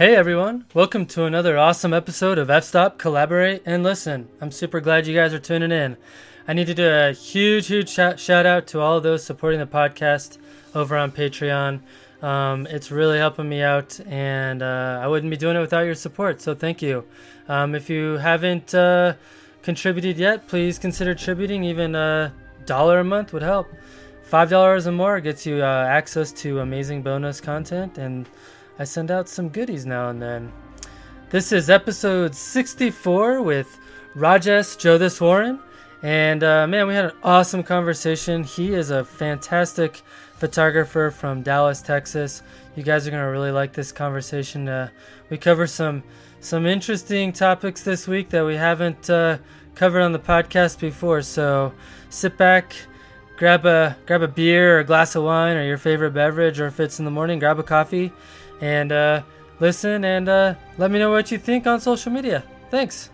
Hey everyone, welcome to another awesome episode of F Stop Collaborate and Listen. I'm super glad you guys are tuning in. I need to do a huge, huge shout, out to all those supporting the podcast over on Patreon. Um, it's really helping me out, and uh, I wouldn't be doing it without your support. So thank you. Um, if you haven't uh, contributed yet, please consider contributing. Even a dollar a month would help. Five dollars or more gets you uh, access to amazing bonus content, and I send out some goodies now and then. This is episode 64 with Rajesh Jyotiswaran. And uh, man, we had an awesome conversation. He is a fantastic photographer from Dallas, Texas. You guys are gonna really like this conversation. Uh, we cover some some interesting topics this week that we haven't uh, covered on the podcast before. So sit back, grab a grab a beer or a glass of wine or your favorite beverage, or if it's in the morning, grab a coffee, and uh, listen and uh, let me know what you think on social media. Thanks.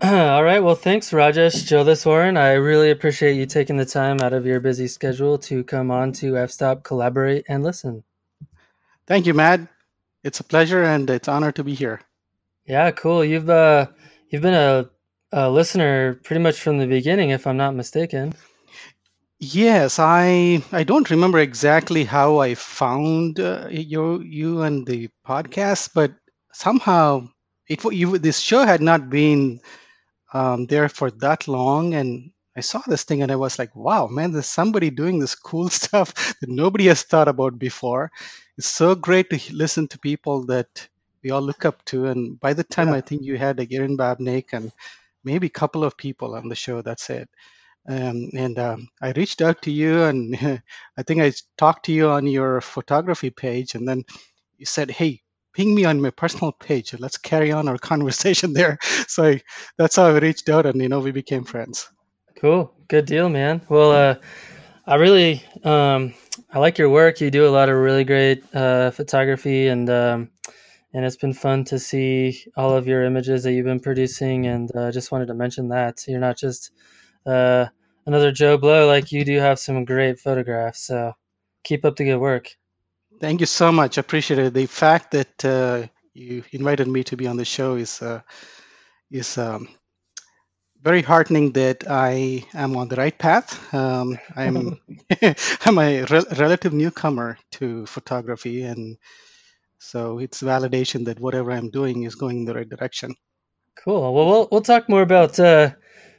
All right. Well, thanks, Rajesh Jyotiswaran. I really appreciate you taking the time out of your busy schedule to come on to F Stop, collaborate, and listen. Thank you, Matt. It's a pleasure and it's an honor to be here. Yeah, cool. You've uh, you've been a, a listener pretty much from the beginning, if I'm not mistaken. Yes, I I don't remember exactly how I found uh, you you and the podcast, but somehow it you this show had not been um, there for that long and i saw this thing and i was like wow man there's somebody doing this cool stuff that nobody has thought about before it's so great to listen to people that we all look up to and by the time yeah. i think you had like Erin Babnik and maybe a couple of people on the show that's it um, and um, i reached out to you and i think i talked to you on your photography page and then you said hey ping me on my personal page. Let's carry on our conversation there. So I, that's how I reached out, and you know, we became friends. Cool, good deal, man. Well, uh, I really um, I like your work. You do a lot of really great uh, photography, and um, and it's been fun to see all of your images that you've been producing. And uh, just wanted to mention that you're not just uh, another Joe Blow. Like you do have some great photographs. So keep up the good work. Thank you so much. I appreciate it. The fact that uh, you invited me to be on the show is uh, is um, very heartening that I am on the right path. Um, I'm I'm a re- relative newcomer to photography, and so it's validation that whatever I'm doing is going in the right direction. Cool. Well, we'll we'll talk more about uh,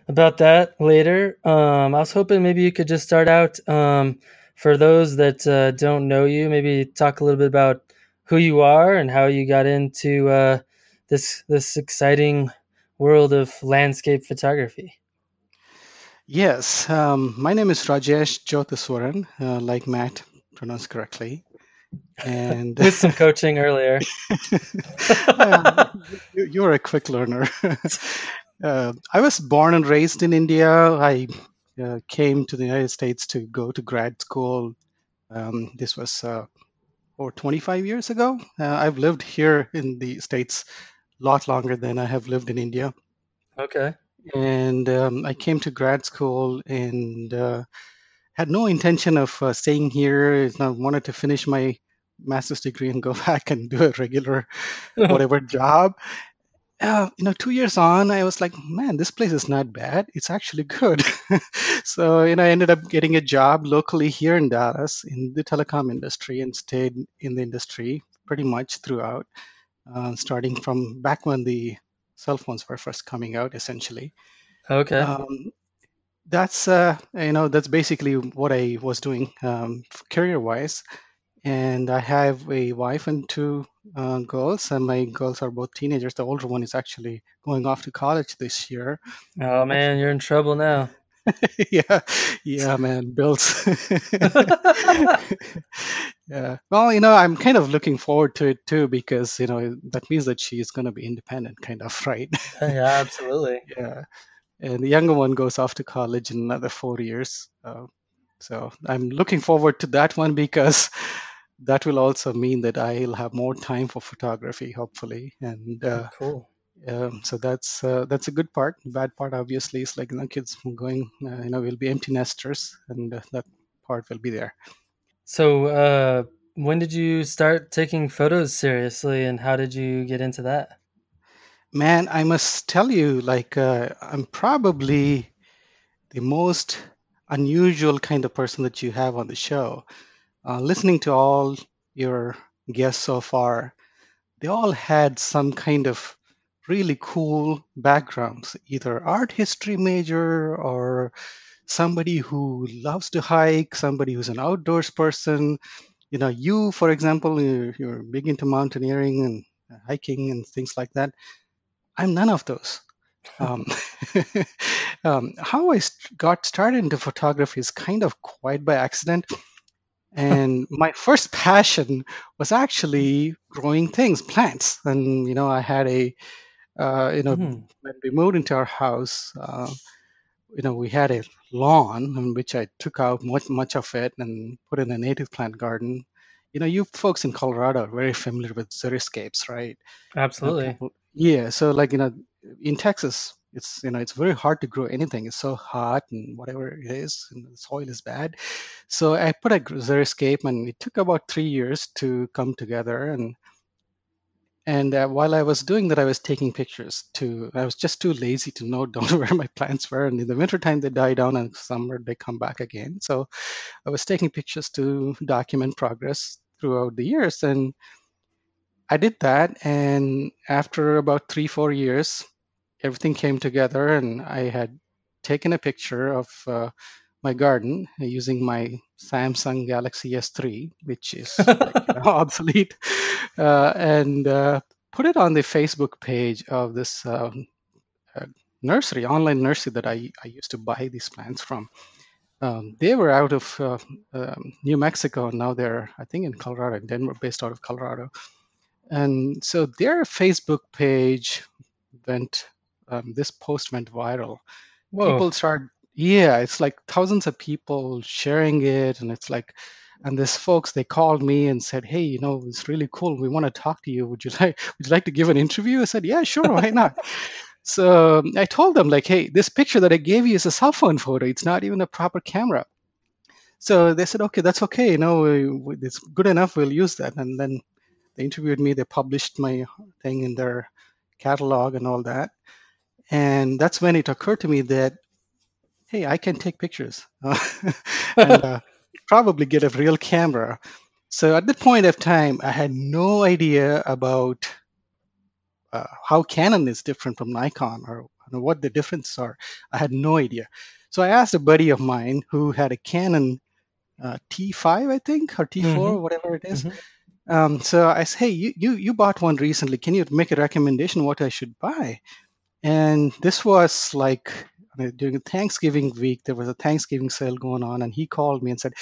about that later. Um, I was hoping maybe you could just start out. Um, for those that uh, don't know you, maybe talk a little bit about who you are and how you got into uh, this this exciting world of landscape photography. Yes, um, my name is Rajesh Jyotiswaran, uh, like Matt pronounced correctly. And with some coaching earlier, you, you're a quick learner. Uh, I was born and raised in India. I uh, came to the United States to go to grad school. Um, this was uh, over 25 years ago. Uh, I've lived here in the States a lot longer than I have lived in India. Okay. And um, I came to grad school and uh, had no intention of uh, staying here. I wanted to finish my master's degree and go back and do a regular whatever job uh, you know, two years on, I was like, man, this place is not bad. It's actually good. so, you know, I ended up getting a job locally here in Dallas in the telecom industry and stayed in the industry pretty much throughout, uh, starting from back when the cell phones were first coming out, essentially. Okay. Um, that's uh, you know that's basically what I was doing um, career wise, and I have a wife and two uh, girls, and my girls are both teenagers. The older one is actually going off to college this year. Oh man, you're in trouble now. yeah, yeah, man, bills. yeah. Well, you know, I'm kind of looking forward to it too because you know that means that she is going to be independent, kind of, right? yeah, absolutely. yeah, and the younger one goes off to college in another four years. Uh, so I'm looking forward to that one because that will also mean that I'll have more time for photography, hopefully. And uh, cool. Um, so that's uh, that's a good part. Bad part, obviously, is like you know, kids going. Uh, you know, we'll be empty nesters, and uh, that part will be there. So, uh, when did you start taking photos seriously, and how did you get into that? Man, I must tell you, like, uh, I'm probably the most unusual kind of person that you have on the show. Uh, listening to all your guests so far, they all had some kind of really cool backgrounds, either art history major or somebody who loves to hike, somebody who's an outdoors person. You know, you, for example, you're, you're big into mountaineering and hiking and things like that. I'm none of those. Um, um, how I got started into photography is kind of quite by accident. And my first passion was actually growing things, plants. And, you know, I had a, uh, you know, Mhm. when we moved into our house, uh, you know, we had a lawn in which I took out much, much of it and put in a native plant garden. You know, you folks in Colorado are very familiar with xeriscapes, right? You know, Absolutely. people, yeah. So, like, you know, in Texas, it's you know it's very hard to grow anything. It's so hot and whatever it is, and the soil is bad. So I put a xeriscape, and it took about three years to come together. And and uh, while I was doing that, I was taking pictures too. I was just too lazy to note down where my plants were. And in the wintertime, they die down, and summer they come back again. So I was taking pictures to document progress throughout the years. And I did that. And after about three, four years, everything came together, and I had taken a picture of uh, my garden using my Samsung Galaxy S3, which is like know, obsolete, uh, and uh, put it on the Facebook page of this um, uh, nursery, online nursery that I, I used to buy these plants from. Um, they were out of uh, um, New Mexico, and now they're, I think, in Colorado, in Denver, based out of Colorado. And so their Facebook page went, um, this post went viral. Whoa. People start, yeah, it's like thousands of people sharing it. And it's like, and this folks, they called me and said, hey, you know, it's really cool. We want to talk to you. Would you like, would you like to give an interview? I said, yeah, sure, why not? So um, I told them, like, hey, this picture that I gave you is a cell phone photo. It's not even a proper camera. So they said, okay, that's okay. You know, it's good enough. We'll use that. And then they interviewed me. They published my thing in their catalog and all that. And that's when it occurred to me that, hey, I can take pictures and uh, probably get a real camera. So at that point of time, I had no idea about uh, how Canon is different from Nikon or what the differences are. I had no idea. So I asked a buddy of mine who had a Canon uh, T5, I think, or T4, Mhm. whatever it is. Mhm. Um, so I said, hey, you, you you bought one recently. Can you make a recommendation what I should buy? And this was like I during Thanksgiving week. There was a Thanksgiving sale going on, and he called me and said,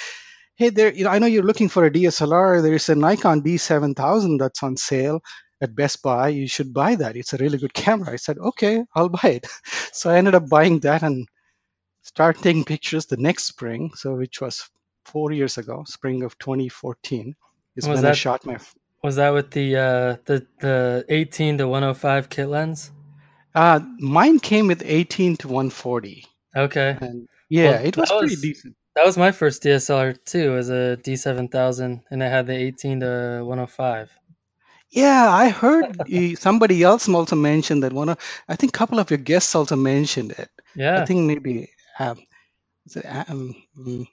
"Hey, there, you know, I know you're looking for a DSLR. There is a Nikon D7000 that's on sale at Best Buy. You should buy that. It's a really good camera." I said, "Okay, I'll buy it." So I ended up buying that and started taking pictures the next spring. So which was four years ago, spring of 2014, is Was when I that shot my was that with the uh the the 18 to 105 kit lens? Uh, mine came with 18 to 140, Okay. and yeah, Well, it that was pretty decent. that was my first DSLR too, as a D7000, and I had the 18 to 105. Yeah, I heard somebody else also mentioned that one of, I think a couple of your guests also mentioned it. Yeah. I think maybe, um, is it? Mm,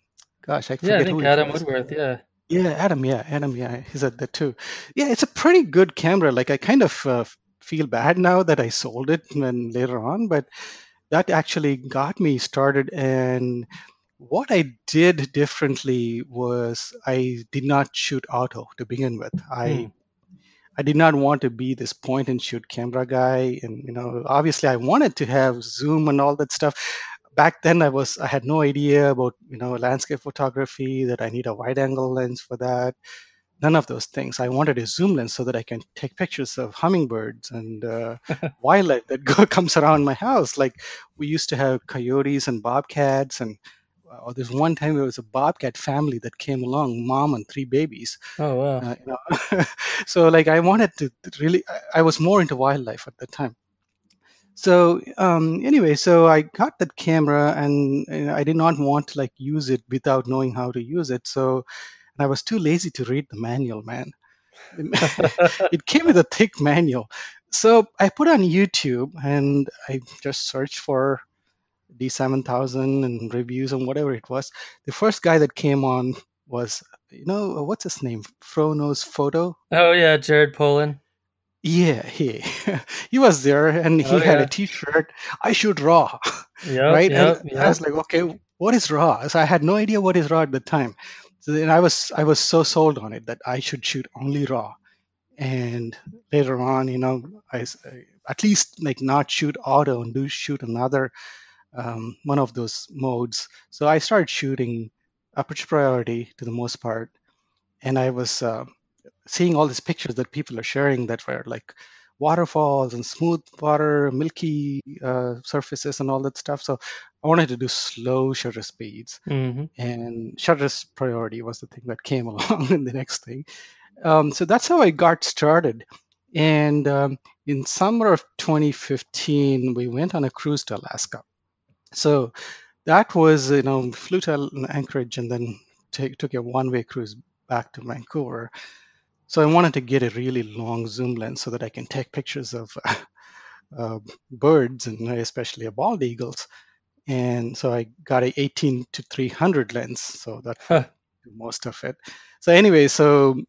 gosh, I Yeah, I forget think Adam was. Woodworth, yeah. Yeah, Adam. Yeah, Adam. Yeah, he said that too. Yeah, it's a pretty good camera. Like I kind of uh, feel bad now that I sold it and later on, but that actually got me started. And what I did differently was I did not shoot auto to begin with. I Hmm. I did not want to be this point and shoot camera guy, and you know, obviously, I wanted to have zoom and all that stuff. Back then, I was I had no idea about you know landscape photography that I need a wide angle lens for that. None of those things. I wanted a zoom lens so that I can take pictures of hummingbirds and uh, wildlife that go, comes around my house. Like we used to have coyotes and bobcats, and uh, there's one time there was a bobcat family that came along, mom and three babies. Oh wow. Uh, you know, so like I wanted to really, I I was more into wildlife at that time. So um, anyway, so I got that camera, and, and I did not want to like use it without knowing how to use it. So and I was too lazy to read the manual, man. it came with a thick manual. So I put on YouTube and I just searched for D7000 and reviews and whatever it was. The first guy that came on was, you know, uh, what's his name? FroKnowsPhoto. Oh, yeah, Jared Polin. Yeah, he he was there and he Oh, had yeah. a T-shirt. I shoot raw, Yep, right? yep, And I was like, okay, what is raw? So I had no idea what is raw at the time. So then I was I was so sold on it that I should shoot only raw. And later on, you know, I I- at least like not shoot auto and do shoot another um, one of those modes. So I started shooting aperture priority to the most part, and I was uh, seeing all these pictures that people are sharing that were like waterfalls and smooth water, milky uh, surfaces, and all that stuff. So I wanted to do slow shutter speeds, hmm and shutter priority was the thing that came along in the next thing. Um, so that's how I got started. And um, in summer of 2015, we went on a cruise to Alaska. So that was, you know, flew to Anchorage and then take, took a one-way cruise back to Vancouver. So I wanted to get a really long zoom lens so that I can take pictures of uh, birds and especially a bald eagles. And so I got a 18 to 300 lens, so that Huh. most of it. So anyway, so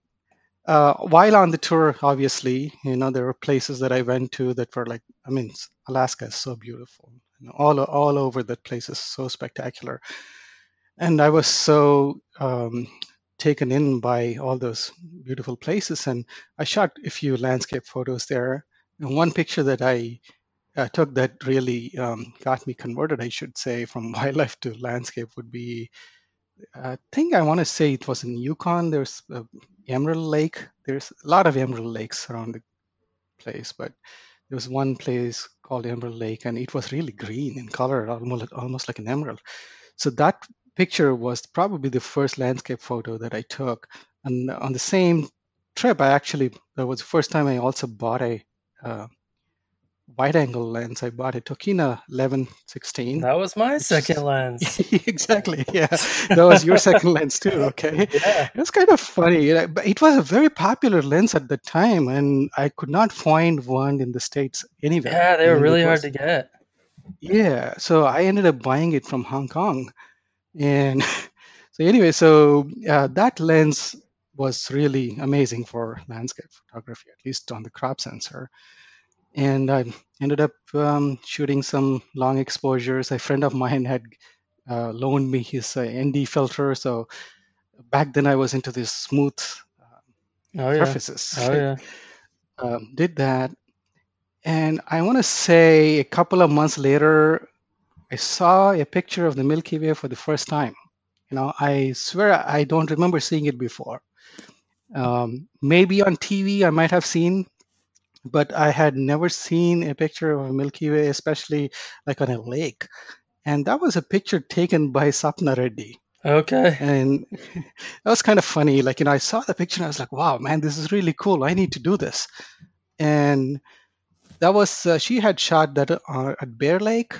uh, while on the tour, obviously, you know, there were places that I went to that were like, I mean, Alaska is so beautiful. You know, all all over that place is so spectacular, and I was so um, taken in by all those beautiful places. And I shot a few landscape photos there. And one picture that I uh, took that really um, got me converted, I should say, from wildlife to landscape would be I think I want to say it was in Yukon. There's Emerald Lake. There's a lot of Emerald Lakes around the place, but there was one place called Emerald Lake, and it was really green in color, almost almost like an emerald. So that picture was probably the first landscape photo that I took. And on the same trip, I actually that was the first time I also bought a uh, wide-angle lens. I bought a Tokina 1116 That was my which second lens. exactly yeah that was your second lens too okay Yeah. it was kind of funny but it was a very popular lens at the time and i could not find one in the states anywhere Yeah, they were and really hard to get. yeah so i ended up buying it from hong kong and so anyway so uh, that lens was really amazing for landscape photography at least on the crop sensor and I ended up um, shooting some long exposures. A friend of mine had uh, loaned me his uh, ND filter, so back then I was into these smooth uh, Oh yeah. Oh yeah. um, did that, and I want to say a couple of months later, I saw a picture of the Milky Way for the first time. You know, I swear I don't remember seeing it before. Um, maybe on TV I might have seen, but I had never seen a picture of a Milky Way, especially like on a lake. And that was a picture taken by Sapna Reddy. Okay. And that was kind of funny. Like, you know, I saw the picture and I was like, wow, man, this is really cool. I need to do this. And that was, uh, she had shot that uh, at Bear Lake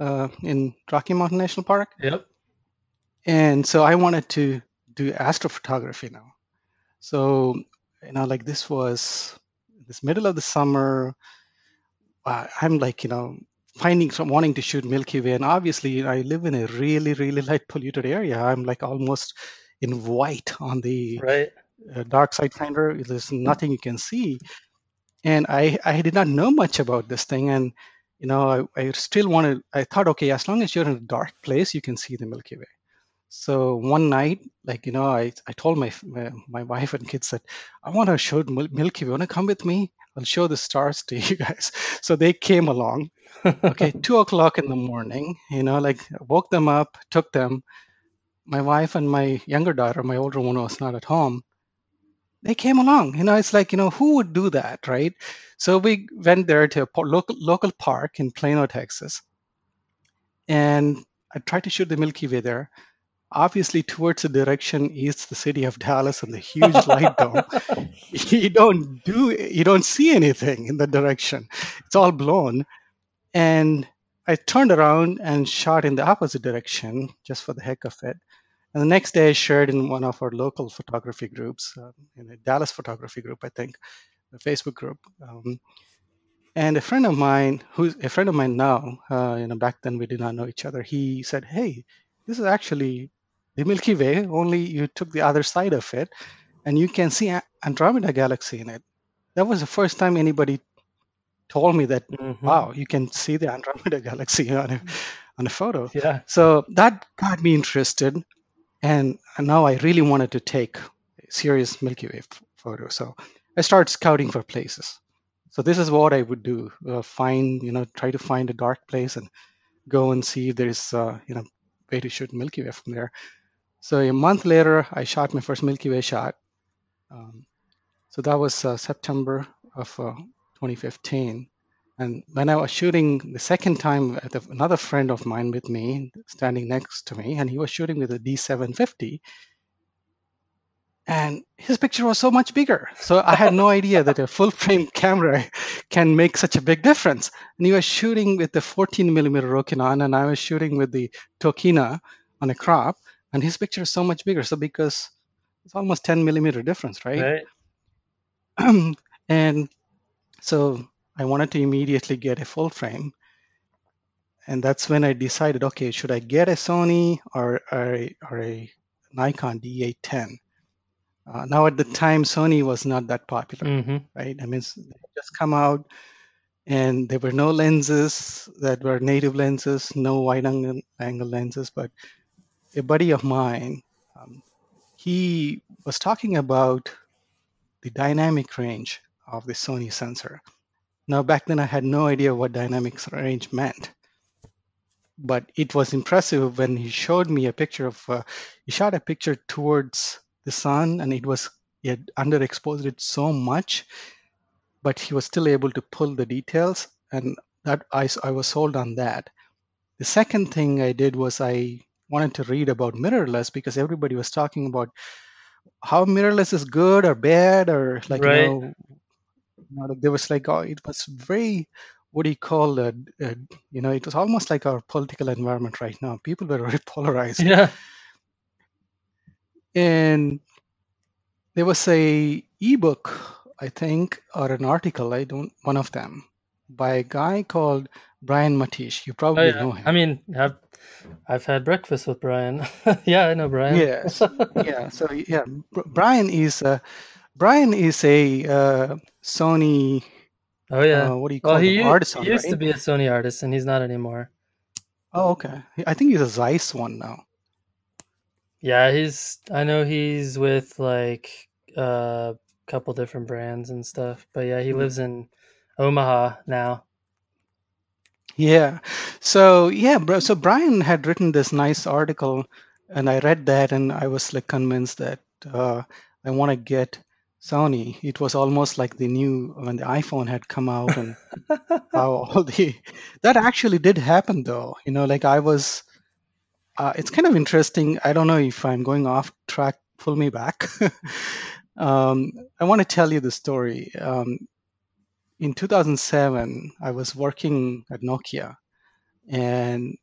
uh, in Rocky Mountain National Park. Yep. And so I wanted to do astrophotography now. So, you know, like this was this middle of the summer. Uh, I'm like, you know, finding some wanting to shoot Milky Way, and obviously I live in a really, really light polluted area. I'm like almost in white on the Right. uh, dark site finder. There's nothing you can see, and I I did not know much about this thing, and you know I, I still wanted. I thought, okay, as long as you're in a dark place, you can see the Milky Way. So one night, like you know, I, I told my, my my wife and kids that I want to show Mil- Milky Way. Want to come with me? I'll show the stars to you guys. So they came along. Okay, two o'clock in the morning. You know, like woke them up, took them. My wife and my younger daughter, my older one was not at home. They came along. You know, it's like you know who would do that, right? So we went there to a local local park in Plano, Texas, and I tried to shoot the Milky Way there obviously towards the direction is the city of Dallas and the huge light dome. You don't do you don't see anything in that direction. It's all blown. And I turned around and shot in the opposite direction just for the heck of it. And the next day, I shared in one of our local photography groups, uh, in a Dallas photography group, I think, a Facebook group. Um, and a friend of mine, who's a friend of mine now, uh, you know, back then we did not know each other. He said, "Hey, this is actually the Milky Way. Only you took the other side of it, and you can see Andromeda Galaxy in it." That was the first time anybody told me that. Mm-hmm. Wow, you can see the Andromeda Galaxy on a on a photo. Yeah. So that got me interested, and now I really wanted to take serious Milky Way photo. So I started scouting for places. So this is what I would do: uh, find, you know, try to find a dark place and go and see if there's, uh, you know, way to shoot Milky Way from there. So a month later, I shot my first Milky Way shot. Um, so that was uh, September of uh, 2015. And when I was shooting the second time, uh, at another friend of mine with me, standing next to me, and he was shooting with a D750, and his picture was so much bigger. So I had no idea that a full frame camera can make such a big difference. And he was shooting with the 14 millimeter Rokinon, and I was shooting with the Tokina on a crop, and his picture is so much bigger. So because it's almost 10 millimeter difference, right? Right. and so I wanted to immediately get a full frame. And that's when I decided, okay, should I get a Sony or, or, a, or a Nikon D810? Uh, now, at the time, Sony was not that popular, Mm-hmm. right? I mean, just come out, and there were no lenses that were native lenses, no wide angle, angle lenses. But a buddy of mine, um, he was talking about the dynamic range of the Sony sensor. Now, back then, I had no idea what dynamic range meant, but it was impressive when he showed me a picture of. Uh, he shot a picture towards the sun, and it was he had underexposed it so much, but he was still able to pull the details, and that I, I was sold on that. The second thing I did was I wanted to read about mirrorless because everybody was talking about how mirrorless is good or bad or like Right. you know, you know like there was like oh, it was very what do you call it uh, you know it was almost like our political environment right now people were very polarized Yeah. and there was a ebook i think or an article i don't one of them by a guy called brian Matiash you Oh probably yeah. know him I mean, I've I've had breakfast with Brian. yeah, I know Brian. yes yeah so yeah Br- brian is uh, brian is a uh, sony oh yeah. uh, what do you Well, call he, them u- artisan he used to be a Sony artist, and he's not anymore. oh okay i think he's a zeiss one now Yeah, he's. I know he's with like a couple different brands and stuff. But yeah, he Mm. lives in Omaha now. Yeah. So yeah, bro. So Brian had written this nice article, and I read that, and I was like convinced that uh, I want to get Sony. It was almost like the new when the iPhone had come out, and how all the that actually did happen, though. You know, like I was. Uh, it's kind of interesting. I don't know if I'm going off track. Pull me back. um, I want to tell you the story. Um, in 2007, I was working at Nokia, and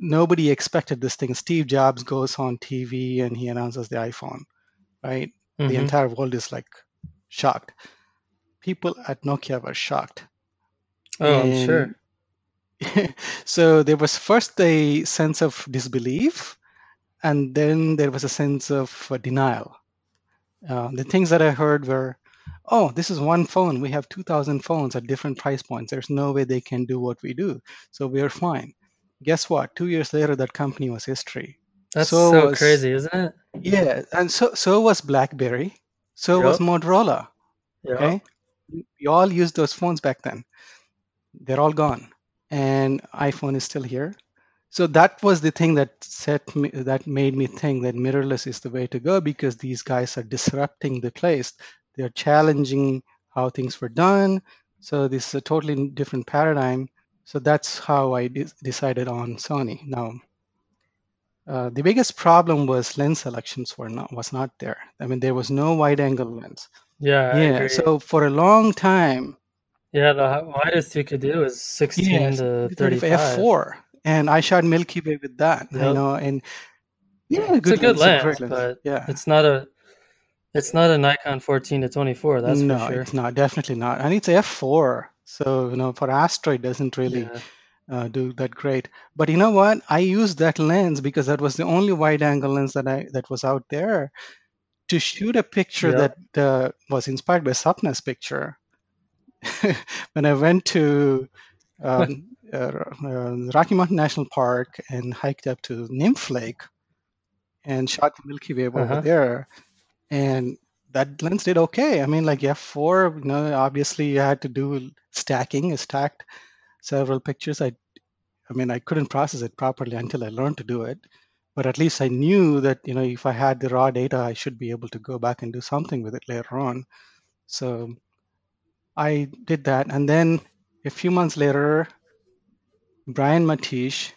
nobody expected this thing. Steve Jobs goes on TV and he announces the iPhone, right? The hmm entire world is like shocked. People at Nokia were shocked. Oh, I'm sure. So there was first a sense of disbelief, and then there was a sense of uh, denial. Uh, the things that I heard were, oh, this is one phone. We have 2,000 phones at different price points. There's no way they can do what we do. So we're fine. Guess what? Two years later, that company was history. That's So so was, crazy, isn't it? yeah, and so, so was BlackBerry. So it was. Motorola. Yep. Okay. We all used those phones back then. They're all gone. And iPhone is still here. So that was the thing that set me, that made me think that mirrorless is the way to go because these guys are disrupting the place. They're challenging how things were done. So this is a totally different paradigm. So that's how I de- decided on Sony. Now, uh, the biggest problem was lens selections were not was not there. I mean, there was no wide angle lens. Yeah, Yeah. So for a long time, Yeah, the widest you could do is 16 yes, to 35 35. f4, and I shot Milky Way with that. You know, and Yeah, It's a good lens, lens, but Yeah. it's not a it's not a Nikon 14 to 24. That's no, for sure. it's not. Definitely not. And it's f4. So, you know, for Astro, it doesn't really Yeah. Uh, do that great. But you know what? I used that lens because that was the only wide angle lens that I that was out there to shoot a picture Yep. that uh, was inspired by Sapna's picture. when I went to um, uh, uh, Rocky Mountain National Park and hiked up to Nymph Lake and shot the Milky Way over Uh-huh. there, and that lens did okay. I mean, like f4, you know, obviously you had to do stacking. Stacked several pictures. I, I mean, I couldn't process it properly until I learned to do it. But at least I knew that you know if I had the raw data, I should be able to go back and do something with it later on. So I did that, and then a few months later, Brian Matiash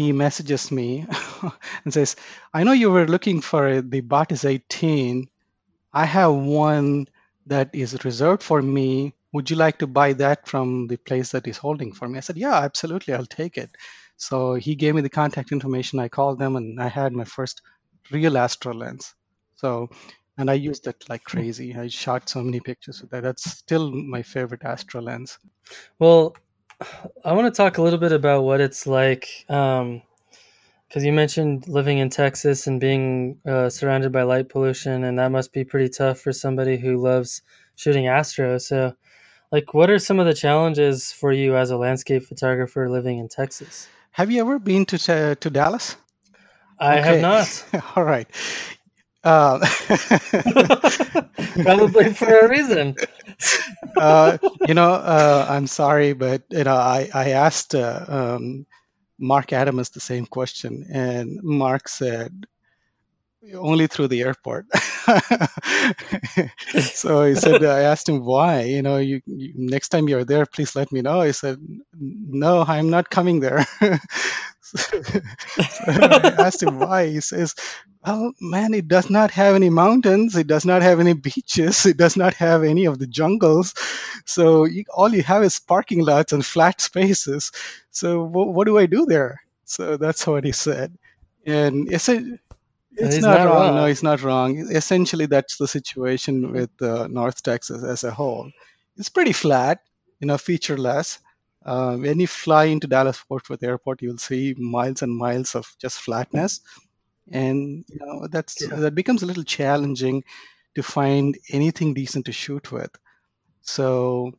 he messages me and says, "I know you were looking for the Batis 18. I have one that is reserved for me. Would you like to buy that from the place that is holding for me?" I said, "Yeah, absolutely. I'll take it." So he gave me the contact information. I called them, and I had my first real Astro lens. So, and I used it like crazy. I shot so many pictures with that. That's still my favorite Astro lens. Well, I want to talk a little bit about what it's like, because you mentioned living in Texas and being uh, surrounded by light pollution, and that must be pretty tough for somebody who loves shooting astro. So, like, what are some of the challenges for you as a landscape photographer living in Texas? Have you ever been to uh, to Dallas? I have not. All right. Uh, Probably for a reason. uh, you know, uh, I'm sorry, but you know, I I asked uh, um, Mark Adamus the same question, and Mark said only through the airport. so he said, I asked him why. You know, you, you next time you're there, please let me know. He said, No, I'm not coming there. so I asked him why. He says, Well, man, it does not have any mountains. It does not have any beaches. It does not have any of the jungles. So you, all you have is parking lots and flat spaces. So wh- what do I do there? So that's what he said. And it's a, it's he's not, not wrong. No, wrong. he's not wrong. Essentially, that's the situation with uh, North Texas as a whole. It's pretty flat, you know, featureless. Uh, when you fly into Dallas Fort Worth Airport, you'll see miles and miles of just flatness, and you know that's Yeah. that becomes a little challenging to find anything decent to shoot with. So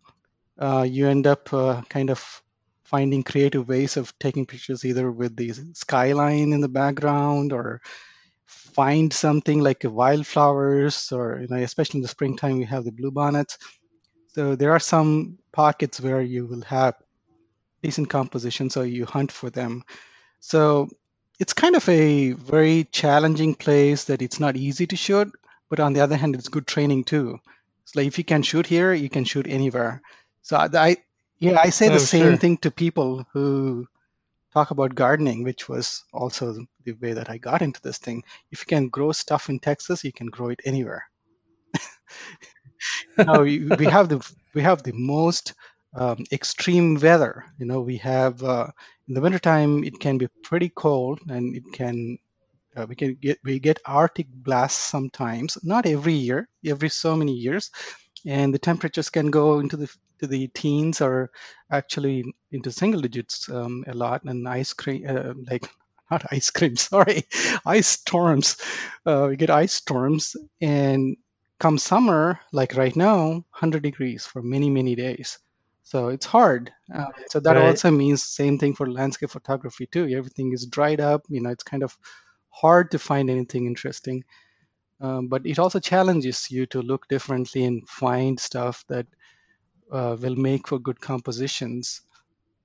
uh, you end up uh, kind of finding creative ways of taking pictures either with the skyline in the background or find something like wildflowers or you know especially in the springtime we have the bluebonnets so there are some pockets where you will have decent composition so you hunt for them. So it's kind of a very challenging place that it's not easy to shoot but on the other hand it's good training too. It's like if you can shoot here you can shoot anywhere. So i, I yeah i say Oh, the same sure. thing to people who talk about gardening which was also the way that i got into this thing if you can grow stuff in texas you can grow it anywhere no, we, we have the we have the most um, extreme weather. You know, we have uh, in the wintertime it can be pretty cold, and it can uh, we can get we get Arctic blasts sometimes. Not every year, every so many years, and the temperatures can go into the the teens are actually into single digits um, a lot. And ice cream, uh, like not ice cream, sorry, ice storms. Uh, we get ice storms, and come summer, like right now, 100 degrees for many, many days. So it's hard. Uh, so that Right. also means same thing for landscape photography too. Everything is dried up. You know, it's kind of hard to find anything interesting. Um, but it also challenges you to look differently and find stuff that uh, will make for good compositions.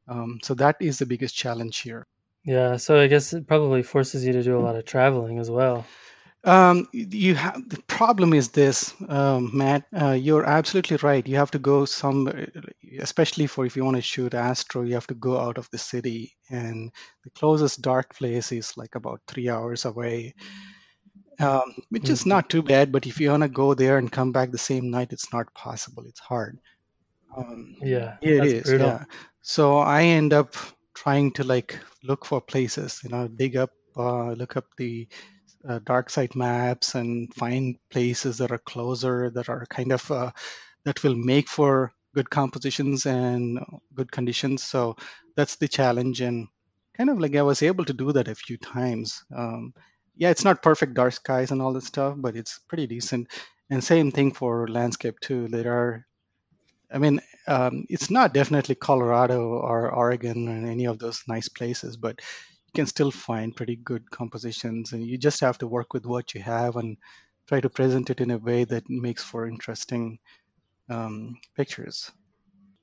Um, so that is the biggest challenge here. Yeah, so I guess it probably forces you to do a lot of traveling as well. Um, you have the problem is this, um, Matt. Uh, you're absolutely right. You have to go some, especially for if you want to shoot astro, you have to go out of the city, and the closest dark place is like about three hours away, um, which is Mhm. not too bad. But if you want to go there and come back the same night, it's not possible. It's hard. Um, Yeah, yeah, it brutal. Yeah. So I end up trying to like look for places, you know, dig up uh, look up the uh, dark site maps and find places that are closer that are kind of uh, that will make for good compositions and good conditions. So that's the challenge, and kind of like I was able to do that a few times. Um, yeah, it's not perfect dark skies and all that stuff, but it's pretty decent. And same thing for landscape too. There are, I mean, um, it's not definitely Colorado or Oregon or any of those nice places, but you can still find pretty good compositions, and you just have to work with what you have and try to present it in a way that makes for interesting um, pictures.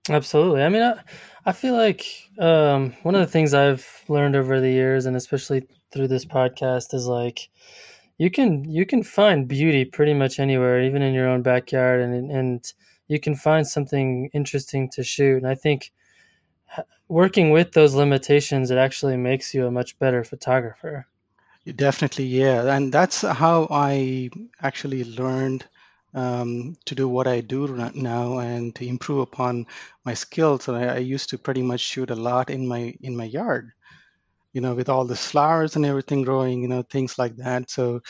Absolutely. I mean, I, I feel like um, one of the things I've learned over the years, and especially through this podcast, is like you can you can find beauty pretty much anywhere, even in your own backyard, and and you can find something interesting to shoot. And I think working with those limitations, it actually makes you a much better photographer. Definitely, yeah, and that's how I actually learned um, to do what I do now and to improve upon my skills. And I, I, used to pretty much shoot a lot in my in my yard, you know, with all the flowers and everything growing, you know, things like that. So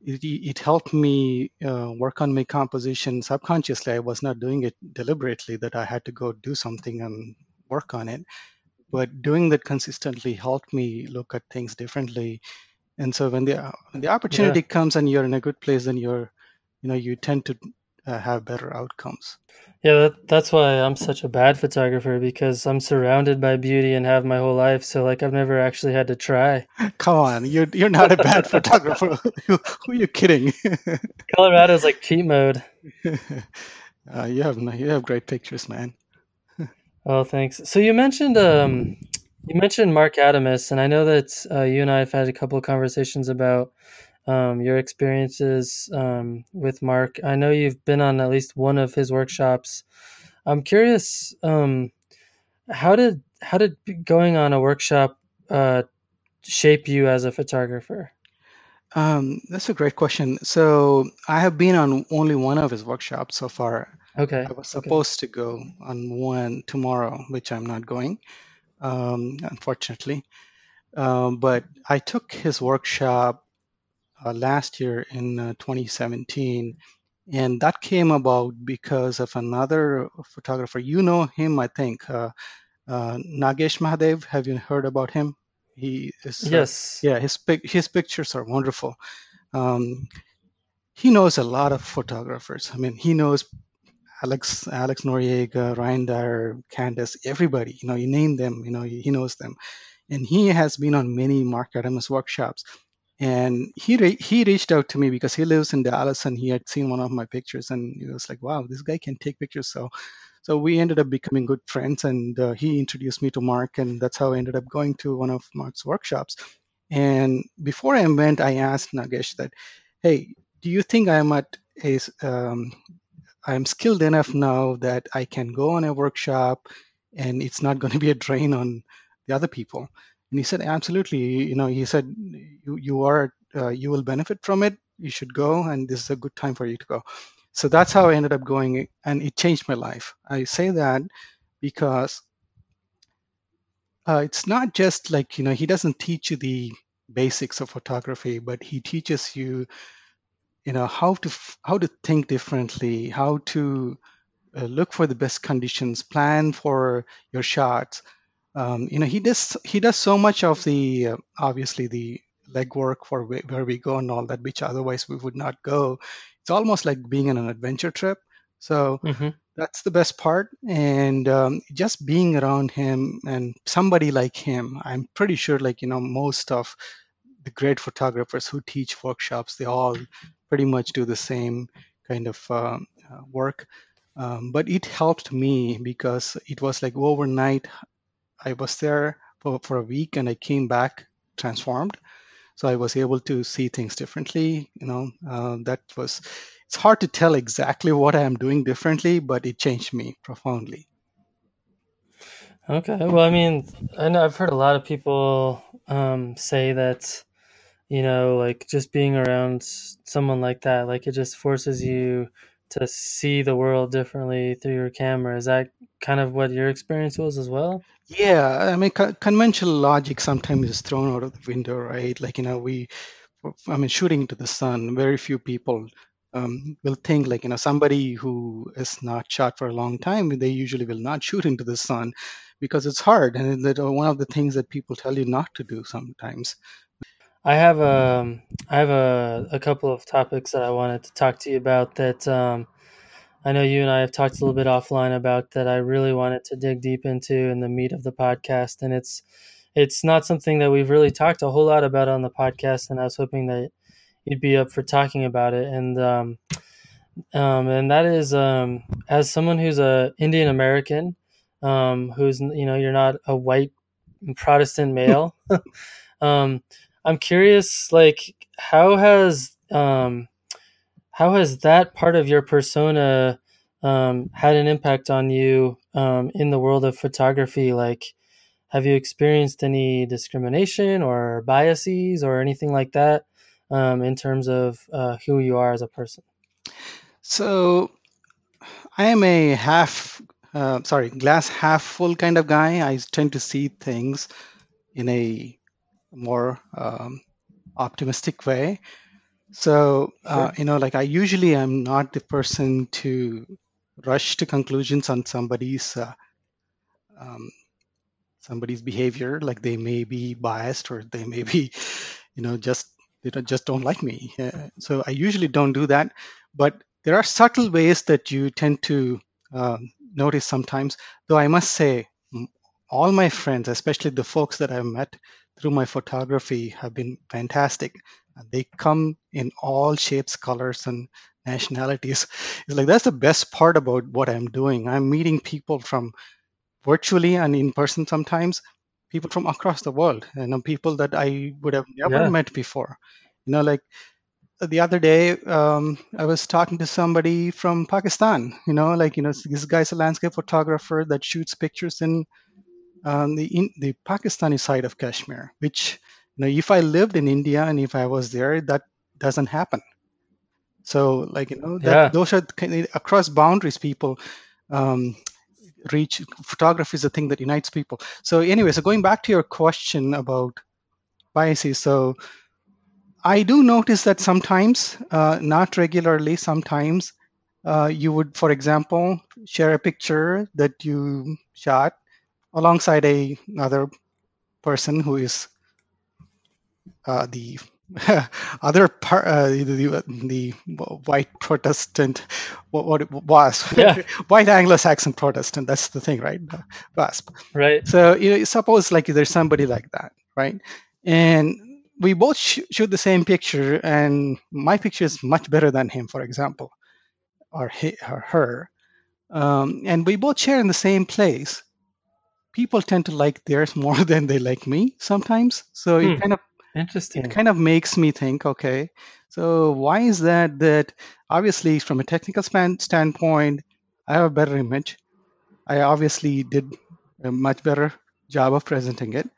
it, it helped me uh, work on my composition subconsciously. I was not doing it deliberately; that I had to go do something and work on it. But doing that consistently helped me look at things differently. And so when the when the opportunity yeah. comes and you're in a good place, then you're you know you tend to uh, have better outcomes. Yeah that, that's why i'm such a bad photographer because i'm surrounded by beauty and have my whole life so like i've never actually had to try. Come on you're you're not a bad photographer. Who, are you kidding? Colorado's like cheat mode. Uh, you have you have great pictures man. Oh thanks. So you mentioned um you mentioned Mark adamus and i know that uh, you and i have had a couple of conversations about um, your experiences um, with Mark. I know you've been on at least one of his workshops. I'm curious, um, how did how did going on a workshop uh, shape you as a photographer? Um, that's a great question. So I have been on only one of his workshops so far. Okay. I was supposed okay. to go on one tomorrow, which I'm not going, um, unfortunately. Um, but I took his workshop uh, last year in uh, 2017. And that came about because of another photographer. You know him, I think, uh, uh Nagesh Mahadev. Have you heard about him? He is, uh, yes. yeah, his his pictures are wonderful. Um, he knows a lot of photographers. I mean, he knows Alex Alex Noriega, Ryan Dyer, Candace, everybody. You know, you name them. You know, he knows them, and he has been on many Mark Adamus workshops and he re- he reached out to me because he lives in Dallas and he had seen one of my pictures and he was like, "Wow, this guy can take pictures." So, so we ended up becoming good friends, and uh, he introduced me to Mark, and that's how I ended up going to one of Mark's workshops. And before I went, I asked Nagesh that, "Hey, do you think I'm at a um, I'm skilled enough now that I can go on a workshop, and it's not going to be a drain on the other people?" And he said, absolutely. You know, he said, you, you are, uh, you will benefit from it. You should go, and this is a good time for you to go. So that's how I ended up going, and it changed my life. I say that because uh, it's not just like you know he doesn't teach you the basics of photography, but he teaches you, you know, how to how to think differently, how to uh, look for the best conditions, plan for your shots, um, you know he does he does so much of the uh, obviously the legwork for where, where we go and all that which otherwise we would not go. It's almost like being on an adventure trip. So mm-hmm. that's the best part. And um, just being around him and somebody like him i'm pretty sure like you know most of the great photographers who teach workshops they all pretty much do the same kind of uh, uh, work. Um, but it helped me because it was like overnight I was there for, for a week and I came back transformed. So I was able to see things differently. You know, uh, that was, it's hard to tell exactly what I am doing differently, but it changed me profoundly. Okay. Well, I mean, I know I've heard a lot of people um, say that, you know, like just being around someone like that, like it just forces you to see the world differently through your camera. Is that kind of what your experience was as well? Yeah, I mean, co- conventional logic sometimes is thrown out of the window, right? Like, you know, we, I mean, shooting into the sun, very few people um, will think, like, you know, somebody who is not shot for a long time, they usually will not shoot into the sun because it's hard. And that uh, one of the things that people tell you not to do sometimes. I have a, um, have a, a couple of topics that I wanted to talk to you about that um, I know you and I have talked a little bit offline about that I really wanted to dig deep into in the meat of the podcast. And it's, it's not something that we've really talked a whole lot about on the podcast. And I was hoping that you'd be up for talking about it. And, um, um, and that is, um, as someone who's a Indian American, um, who's, you know, you're not a white Protestant male. um, I'm curious, like, how has um, how has that part of your persona um, had an impact on you um, in the world of photography? Like, have you experienced any discrimination or biases or anything like that um, in terms of uh, who you are as a person? So, I am a half, uh, sorry, glass half full kind of guy. I tend to see things in a more um, optimistic way. So, uh, Sure. you know, like I usually am not the person to rush to conclusions on somebody's uh, um, somebody's behavior. Like they may be biased or they may be, you know, just they don't, just don't like me. Uh, so I usually don't do that. But there are subtle ways that you tend to um, notice sometimes. Though I must say, all my friends, especially the folks that I've met through my photography, have been fantastic. And they come in all shapes, colors, and nationalities. It's like that's the best part about what I'm doing. I'm meeting people from virtually and in person sometimes, people from across the world, you know, people that I would have never Yeah. met before. You know, like the other day, um, I was talking to somebody from Pakistan. You know, like you know, this guy's a landscape photographer that shoots pictures in um, the in the Pakistani side of Kashmir. Which, know, if I lived in India and if I was there, that doesn't happen. So, like you know, that Yeah. those are across boundaries. People um, reach. Photography is a thing that unites people. So, anyway, so going back to your question about biases, so I do notice that sometimes, uh, not regularly, sometimes uh, you would, for example, share a picture that you shot alongside a, another person who is uh, the other part, uh, the, the, the white Protestant, what, what it was, Yeah. white Anglo-Saxon Protestant. That's the thing, right? WASP. Right. So you know, suppose like there's somebody like that, right? And we both sh- shoot the same picture, and my picture is much better than him, for example, or he or her, um, and we both share in the same place. People tend to like theirs more than they like me sometimes. So Hmm. it kind of Interesting. it kind of makes me think, okay, so why is that? That obviously, from a technical span standpoint, I have a better image. I obviously did a much better job of presenting it,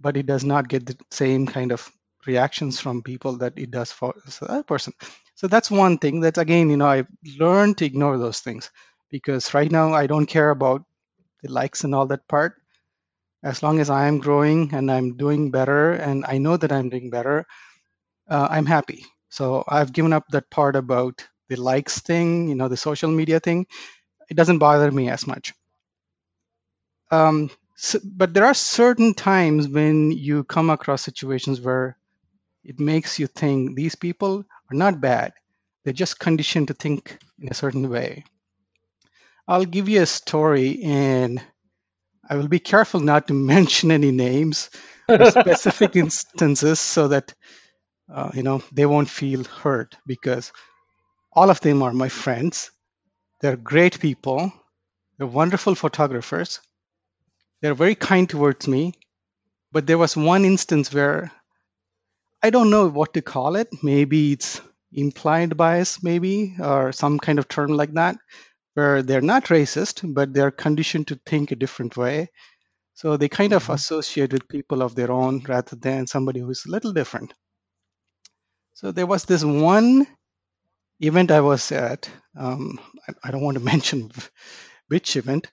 but it does not get the same kind of reactions from people that it does for other person. So that's one thing. That's again, you know, I've learned to ignore those things because right now I don't care about the likes and all that part. As long as I am growing and I'm doing better, and I know that I'm doing better, uh, I'm happy. So I've given up that part about the likes thing, you know, the social media thing. It doesn't bother me as much. Um, so, but there are certain times when you come across situations where it makes you think these people are not bad. They're just conditioned to think in a certain way. I'll give you a story, and I will be careful not to mention any names or specific instances so that uh, you know they won't feel hurt because all of them are my friends. They're great people. They're wonderful photographers. They're very kind towards me. But there was one instance where I don't know what to call it. Maybe it's implied bias, maybe, or some kind of term like that, where they're not racist, but they're conditioned to think a different way. So they kind of Mhm. associate with people of their own rather than somebody who's a little different. So there was this one event I was at. Um, I, I don't want to mention which event.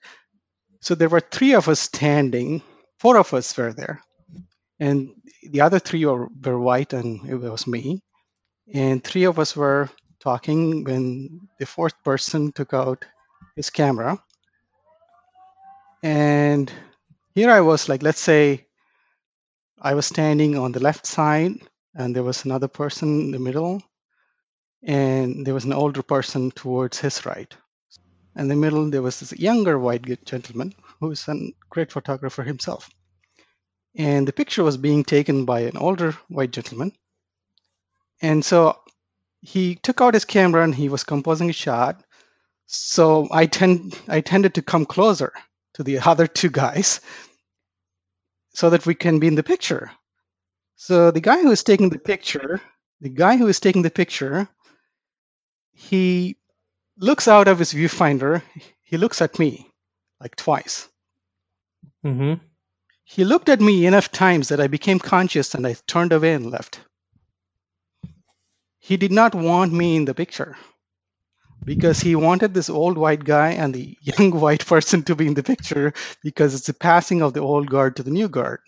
So there were three of us standing. Four of us were there, and the other three were, were white, and it was me. And three of us were talking when the fourth person took out his camera. And here I was, like, let's say I was standing on the left side, and there was another person in the middle, and there was an older person towards his right. In the middle, there was this younger white gentleman who's a great photographer himself. And the picture was being taken by an older white gentleman. And so he took out his camera and he was composing a shot. So I tend I tended to come closer to the other two guys so that we can be in the picture. So the guy who is taking the picture, the guy who is taking the picture, he looks out of his viewfinder. He looks at me like twice. Mm-hmm. He looked at me enough times that I became conscious and I turned away and left. He did not want me in the picture because he wanted this old white guy and the young white person to be in the picture because it's the passing of the old guard to the new guard.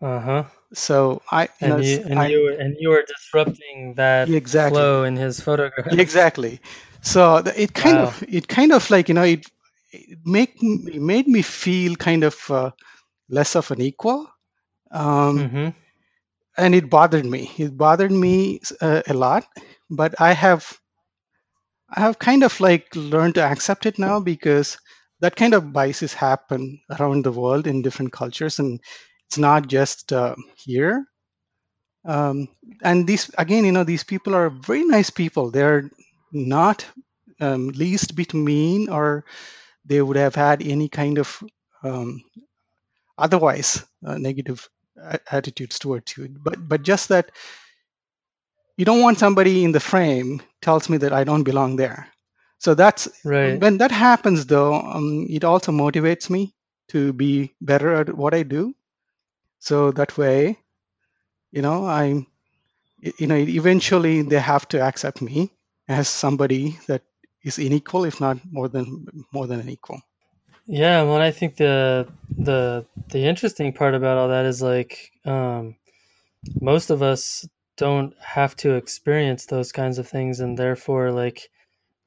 Uh huh. So I And know, you and I- you were and you were disrupting that Exactly. flow in his photograph. exactly. So it kind Wow. of it kind of like you know it, it make it made me feel kind of uh, less of an equal. Um, Mm-hmm. and it bothered me. It bothered me uh, a lot, but I have I have kind of like learned to accept it now because that kind of biases happen around the world in different cultures, and it's not just uh, here. Um, and these again, you know, these people are very nice people. They're not um, least bit mean, or they would have had any kind of um, otherwise uh, negative attitudes towards you. But but just that you don't want somebody in the frame tells me that I don't belong there. So that's Right. when that happens, though. Um, it also motivates me to be better at what I do. So that way, you know, I'm, you know, eventually they have to accept me as somebody that is unequal, if not more than more than an equal. Yeah, well, I think the the the interesting part about all that is like um, most of us don't have to experience those kinds of things, and therefore like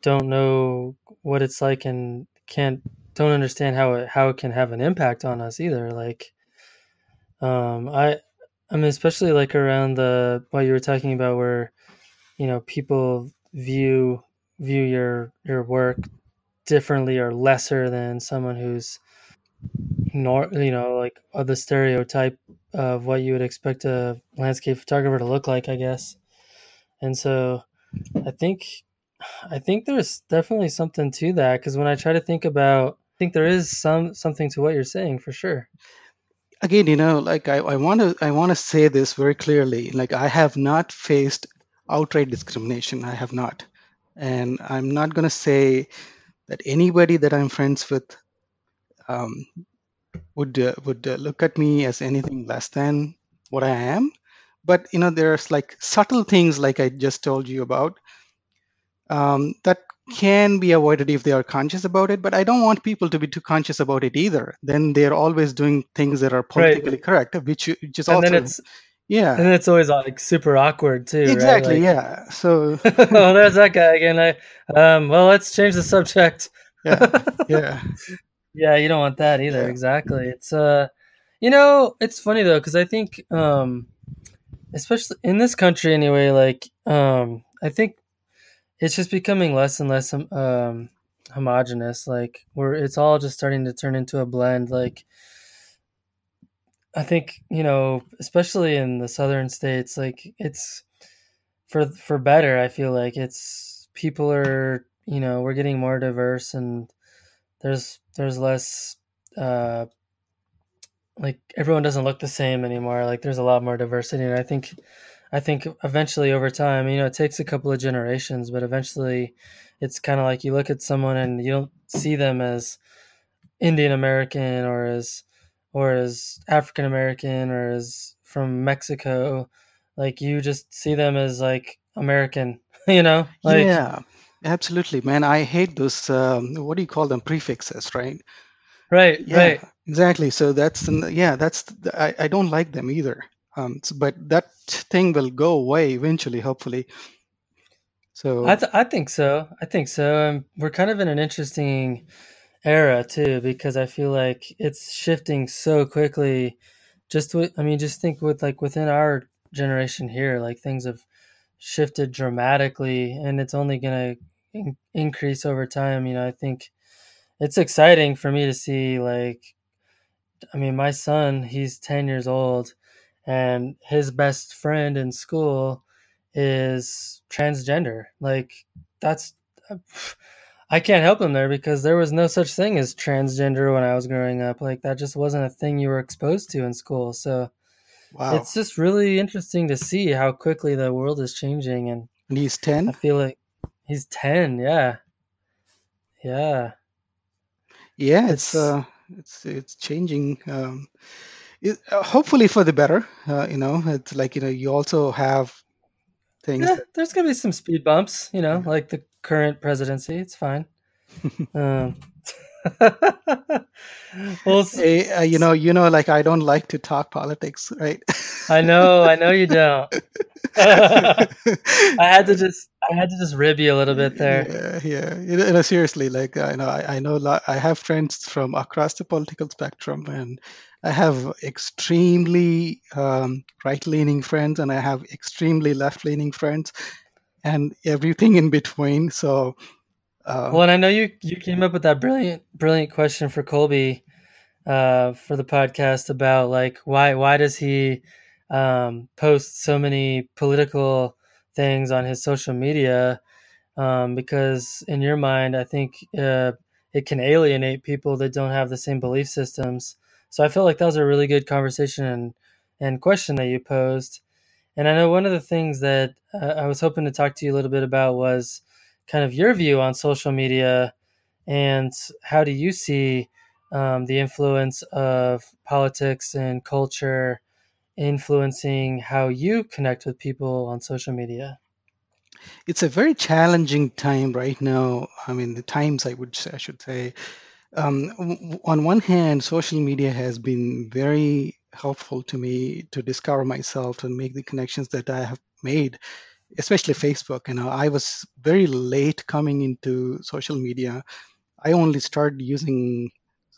don't know what it's like and can't don't understand how it how it can have an impact on us either. Like, um, I I mean, especially like around the what you were talking about, where you know people view view your your work differently or lesser than someone who's nor you know like the stereotype of what you would expect a landscape photographer to look like i guess and so i think i think there's definitely something to that because when i try to think about i think there is some something to what you're saying for sure Again, you know, like I, I want to I want to say this very clearly. Like I have not faced outright discrimination. I have not, and I'm not going to say that anybody that I'm friends with um, would uh, would uh, look at me as anything less than what I am. But you know, there's like subtle things, like I just told you about, um, that can be avoided if they are conscious about it. But I don't want people to be too conscious about it either. Then they're always doing things that are politically correct, which which is and also it's yeah, and it's always like super awkward too exactly right? yeah. So oh there's that guy again i um well let's change the subject yeah, yeah, Yeah, you don't want that either. Yeah. Exactly. It's uh, you know, it's funny though because I think, um, especially in this country anyway, like um, I think it's just becoming less and less um, um homogenous. Like we're it's all just starting to turn into a blend. Like I think you know, especially in the southern states, like it's for for better. I feel like it's people are you know we're getting more diverse and there's there's less uh like everyone doesn't look the same anymore. Like there's a lot more diversity and i think i think eventually over time you know it takes a couple of generations but eventually it's kind of like you look at someone and you don't see them as indian american or as or as african american or as from mexico. Like you just see them as like american you know, like Yeah, absolutely, man. I hate those, um, what do you call them? Prefixes, right? right, Yeah, right. exactly. So that's, yeah, that's, I, I don't like them either. Um, s- but that thing will go away eventually, hopefully. I So, th- I think so. I think so. And we're kind of in an interesting era too because I feel like it's shifting so quickly. Just with, I mean, just think with like within our generation here, like things have shifted dramatically, and it's only going to in- increase over time. You know, I think it's exciting for me to see like I mean, my son, he's 10 years old, and his best friend in school is transgender. Like, that's, I can't help him there because there was no such thing as transgender when I was growing up. Like, that just wasn't a thing you were exposed to in school. So wow. it's just really interesting to see how quickly the world is changing. And And he's I feel like he's 10. Yeah. Yeah. Yeah, it's, It's, uh, it's, it's changing. Um, it, uh, hopefully for the better. Uh, you know, it's like, you know, you also have things yeah, that, there's going to be some speed bumps, you know, yeah. like the current presidency. It's fine. Um, well, Eh, uh, you know, you know, like I don't like to talk politics, right? I know, I know you don't. I had to just, I had to just rib you a little bit there. yeah, yeah. You know, seriously, like I know, I, I know, I have friends from across the political spectrum, and I have extremely um, right-leaning friends, and I have extremely left-leaning friends, and everything in between. So, uh, Well, and I know you, you came up with that brilliant, brilliant question for Colby, uh, for the podcast about like why, why does he, um, post so many political things on his social media? um, because in your mind, I think uh, it can alienate people that don't have the same belief systems. So I feel like that was a really good conversation and, and question that you posed. And I know one of the things that uh, I was hoping to talk to you a little bit about was kind of your view on social media and how do you see um, the influence of politics and culture influencing how you connect with people on social media? it's a very challenging time right now. I mean, the times I would I should say. Um, on one hand, social media has been very helpful to me to discover myself and make the connections that I have made, especially Facebook. You know, I was very late coming into social media. I only started using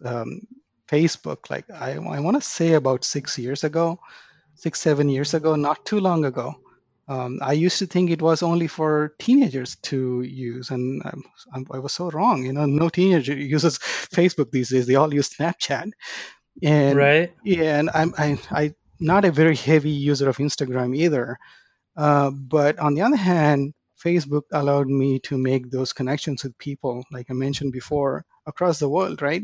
um, Facebook like I, I want to say about six years ago, six seven years ago, not too long ago. Um, I used to think it was only for teenagers to use, and I'm, I'm, I was so wrong. You know, no teenager uses Facebook these days. They all use Snapchat, and Right? yeah, and I'm I, I not a very heavy user of Instagram either. Uh, but on the other hand, Facebook allowed me to make those connections with people, like I mentioned before, across the world, right?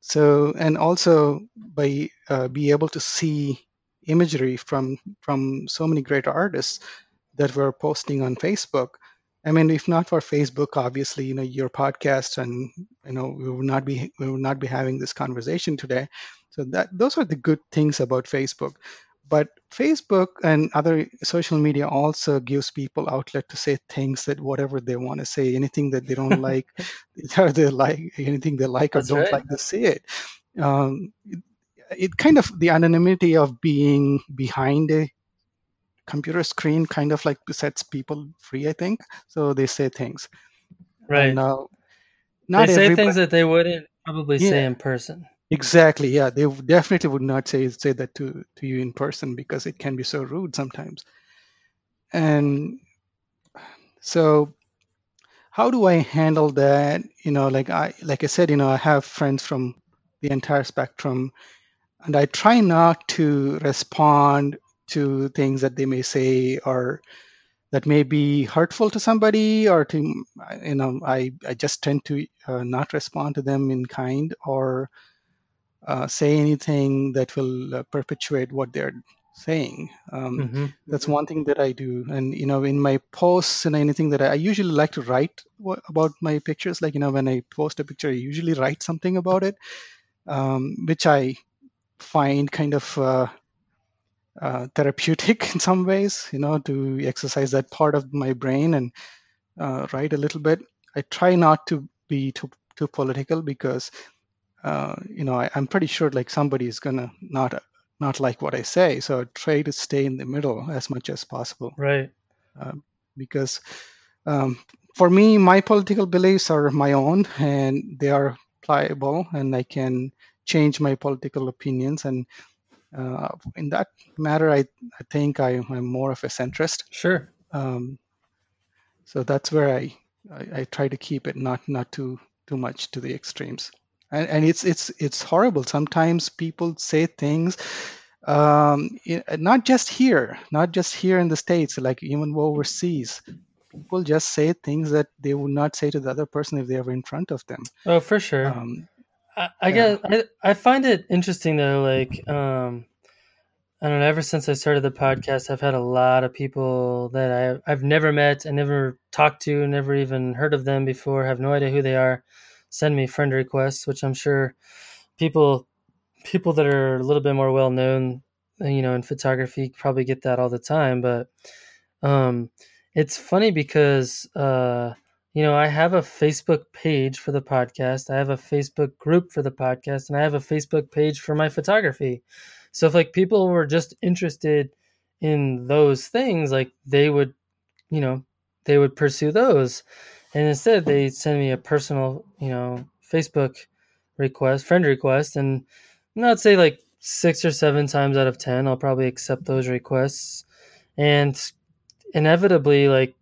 So, and also by uh, be able to see imagery from from so many great artists that were posting on Facebook. I mean, if not for Facebook, obviously, you know, your podcast and you know, we would not be we would not be having this conversation today. So that those are the good things about Facebook. But Facebook and other social media also gives people outlet to say things that whatever they want to say, anything that they don't like, or they like anything they like or That's don't right. like, they say it. Um, it, it kind of the anonymity of being behind a computer screen kind of like sets people free, I think. So they say things, and Right. uh, They not say everybody. things that they wouldn't probably say in person. Exactly. Yeah, they definitely would not say say that to to you in person because it can be so rude sometimes. And so, how do I handle that? You know, like I like I said, you know, I have friends from the entire spectrum, and I try not to respond to things that they may say or that may be hurtful to somebody or to you know i, I just tend to uh, not respond to them in kind or uh, say anything that will uh, perpetuate what they're saying. Um, hmm that's one thing that i do. And you know in my posts and anything that i, I usually like to write about my pictures. Like you know when i post a picture i usually write something about it um, which i find kind of uh, uh, therapeutic in some ways, you know, to exercise that part of my brain and uh, write a little bit. I try not to be too too political because uh, you know I, am pretty sure like somebody is gonna not not like what I say. So I try to stay in the middle as much as possible. Right. Uh, because um, for me, my political beliefs are my own and they are pliable, and I can change my political opinions. And uh, in that matter, I, I think I, am more of a centrist. Sure. Um, so that's where I, I, I try to keep it not not too too much to the extremes. And, and it's it's it's horrible. Sometimes people say things um, not just here, not just here in the states, like even overseas. People just say things that they would not say to the other person if they were in front of them. Oh, for sure. Um, I, I yeah. guess I, I find it interesting though. Like, um, I don't know. Ever since I started the podcast, I've had a lot of people that I I've never met, and never talked to, never even heard of them before, have no idea who they are, send me friend requests, which I'm sure people people that are a little bit more well known, you know, in photography probably get that all the time. But um, it's funny because uh, you know I have a Facebook page for the podcast, I have a Facebook group for the podcast, and I have a Facebook page for my photography. So if like people were just interested in those things, like they would, you know, they would pursue those. And instead they send me a personal, you know, Facebook request, friend request, and I'd say like six or seven times out of ten, I'll probably accept those requests, and inevitably, like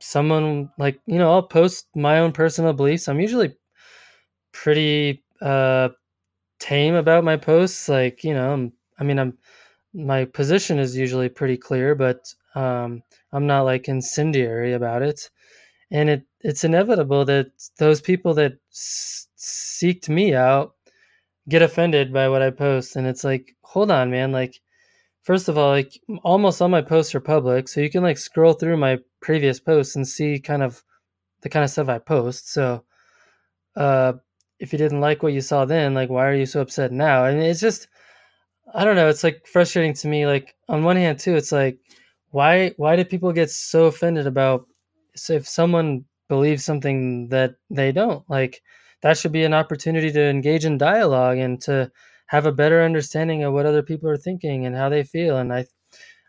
someone like you know, I'll post my own personal beliefs. I'm usually pretty uh, tame about my posts. Like you know, I'm, I mean, I'm my position is usually pretty clear, but um, I'm not like incendiary about it. And it it's inevitable that those people that s- seeked me out get offended by what I post. And it's like, hold on, man. Like, first of all, like almost all my posts are public. So you can like scroll through my previous posts and see kind of the kind of stuff I post. So, uh, if you didn't like what you saw then, like, why are you so upset now? And it's just, I don't know. It's like frustrating to me. Like on one hand too, it's like, why, why do people get so offended about if someone believes something that they don't like, that should be an opportunity to engage in dialogue and to have a better understanding of what other people are thinking and how they feel. And i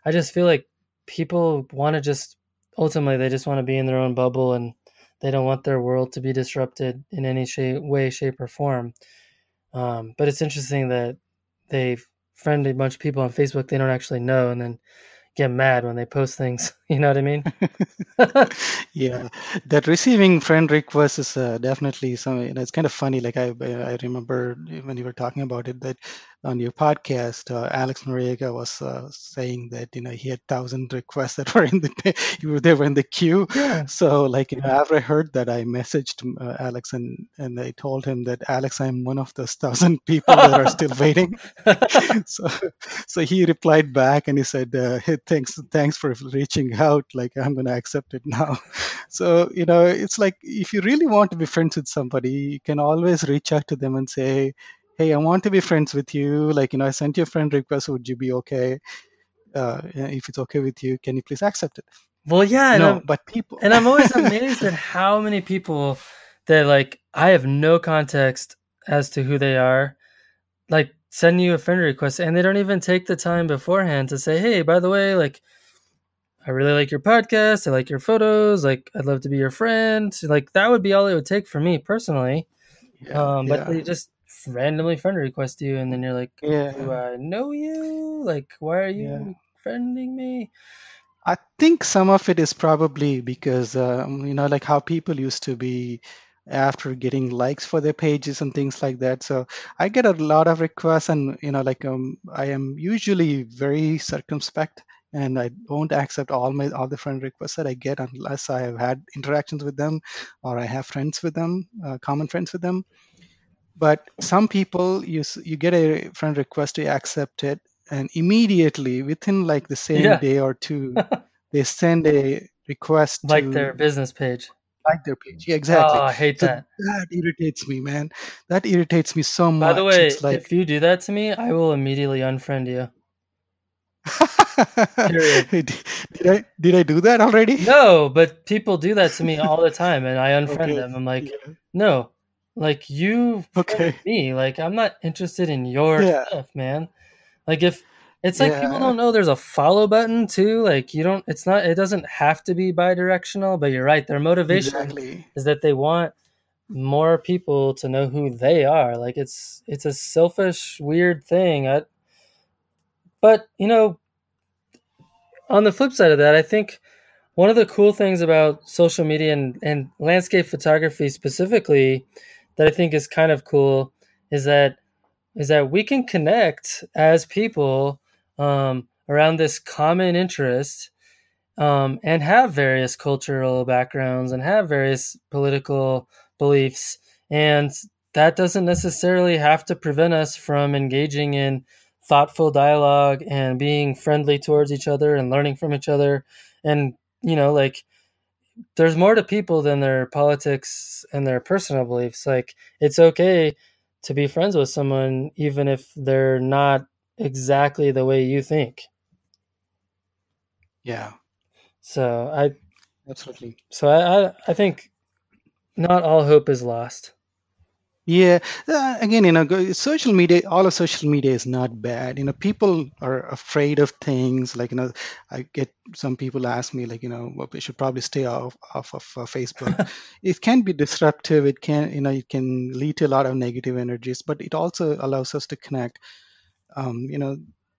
i just feel like people want to just ultimately they just want to be in their own bubble and they don't want their world to be disrupted in any shape, way shape or form. Um, but it's interesting that they've friended a bunch of people on facebook they don't actually know and then get mad when they post things. You know what I mean? yeah, that receiving friend requests is uh, definitely something. You know, it's kind of funny. Like I, I remember when you were talking about it that on your podcast, uh, Alex Noriega was uh, saying that you know he had thousand requests that were in the they were in the queue. Yeah. So like you know, after I heard that, I messaged uh, Alex and and I told him that Alex, I'm one of those thousand people that are still waiting. so so he replied back and he said, uh, "Hey, thanks thanks for reaching out. Like I'm gonna accept it now." So you know, it's like if you really want to be friends with somebody, you can always reach out to them and say hey, I want to be friends with you. Like, you know, I sent you a friend request. Would you be okay? Uh, if it's okay with you, can you please accept it? Well, yeah. No, I'm, but people. and I'm always amazed at how many people that, like, I have no context as to who they are, like, send you a friend request and they don't even take the time beforehand to say, hey, by the way, like, I really like your podcast. I like your photos. Like, I'd love to be your friend. Like, that would be all it would take for me personally. Yeah, um, but yeah. they just randomly friend request you, and then you're like, yeah. "Do I know you? Like, why are you yeah. friending me?" I think some of it is probably because um, you know, like how people used to be after getting likes for their pages and things like that. So I get a lot of requests, and you know, like um, I am usually very circumspect, and I don't accept all my all the friend requests that I get unless I have had interactions with them or I have friends with them, uh, common friends with them but some people you you get a friend request you accept it and immediately within like the same yeah. day or two they send a request to like to, their business page like their page yeah exactly oh i hate so that that irritates me man that irritates me so much by the way like, if you do that to me i will immediately unfriend you did, did I did I do that already? No, but people do that to me all the time, and I unfriend Okay. them. I'm like, Yeah. no, like you Okay. me. Like I'm not interested in your Yeah. stuff, man. Like if it's like people don't know there's a follow button too. Like you don't. It's not. It doesn't have to be bi-directional. But you're right. Their motivation Exactly. is that they want more people to know who they are. Like it's it's a selfish, weird thing. I, but you know, on the flip side of that, I think one of the cool things about social media and, and landscape photography specifically that I think is kind of cool is that is that we can connect as people um, around this common interest um, and have various cultural backgrounds and have various political beliefs. And that doesn't necessarily have to prevent us from engaging in thoughtful dialogue and being friendly towards each other and learning from each other. And you know like there's more to people than their politics and their personal beliefs like it's okay to be friends with someone even if they're not exactly the way you think Yeah. so i Absolutely. so i i, I think not all hope is lost Yeah. Uh, again, you know, social media, all of social media is not bad. You know, people are afraid of things. Like, you know, I get some people ask me, like, you know, well, we should probably stay off, off of uh, Facebook. it can be disruptive. It can, you know, it can lead to a lot of negative energies, but it also allows us to connect. Um, you know,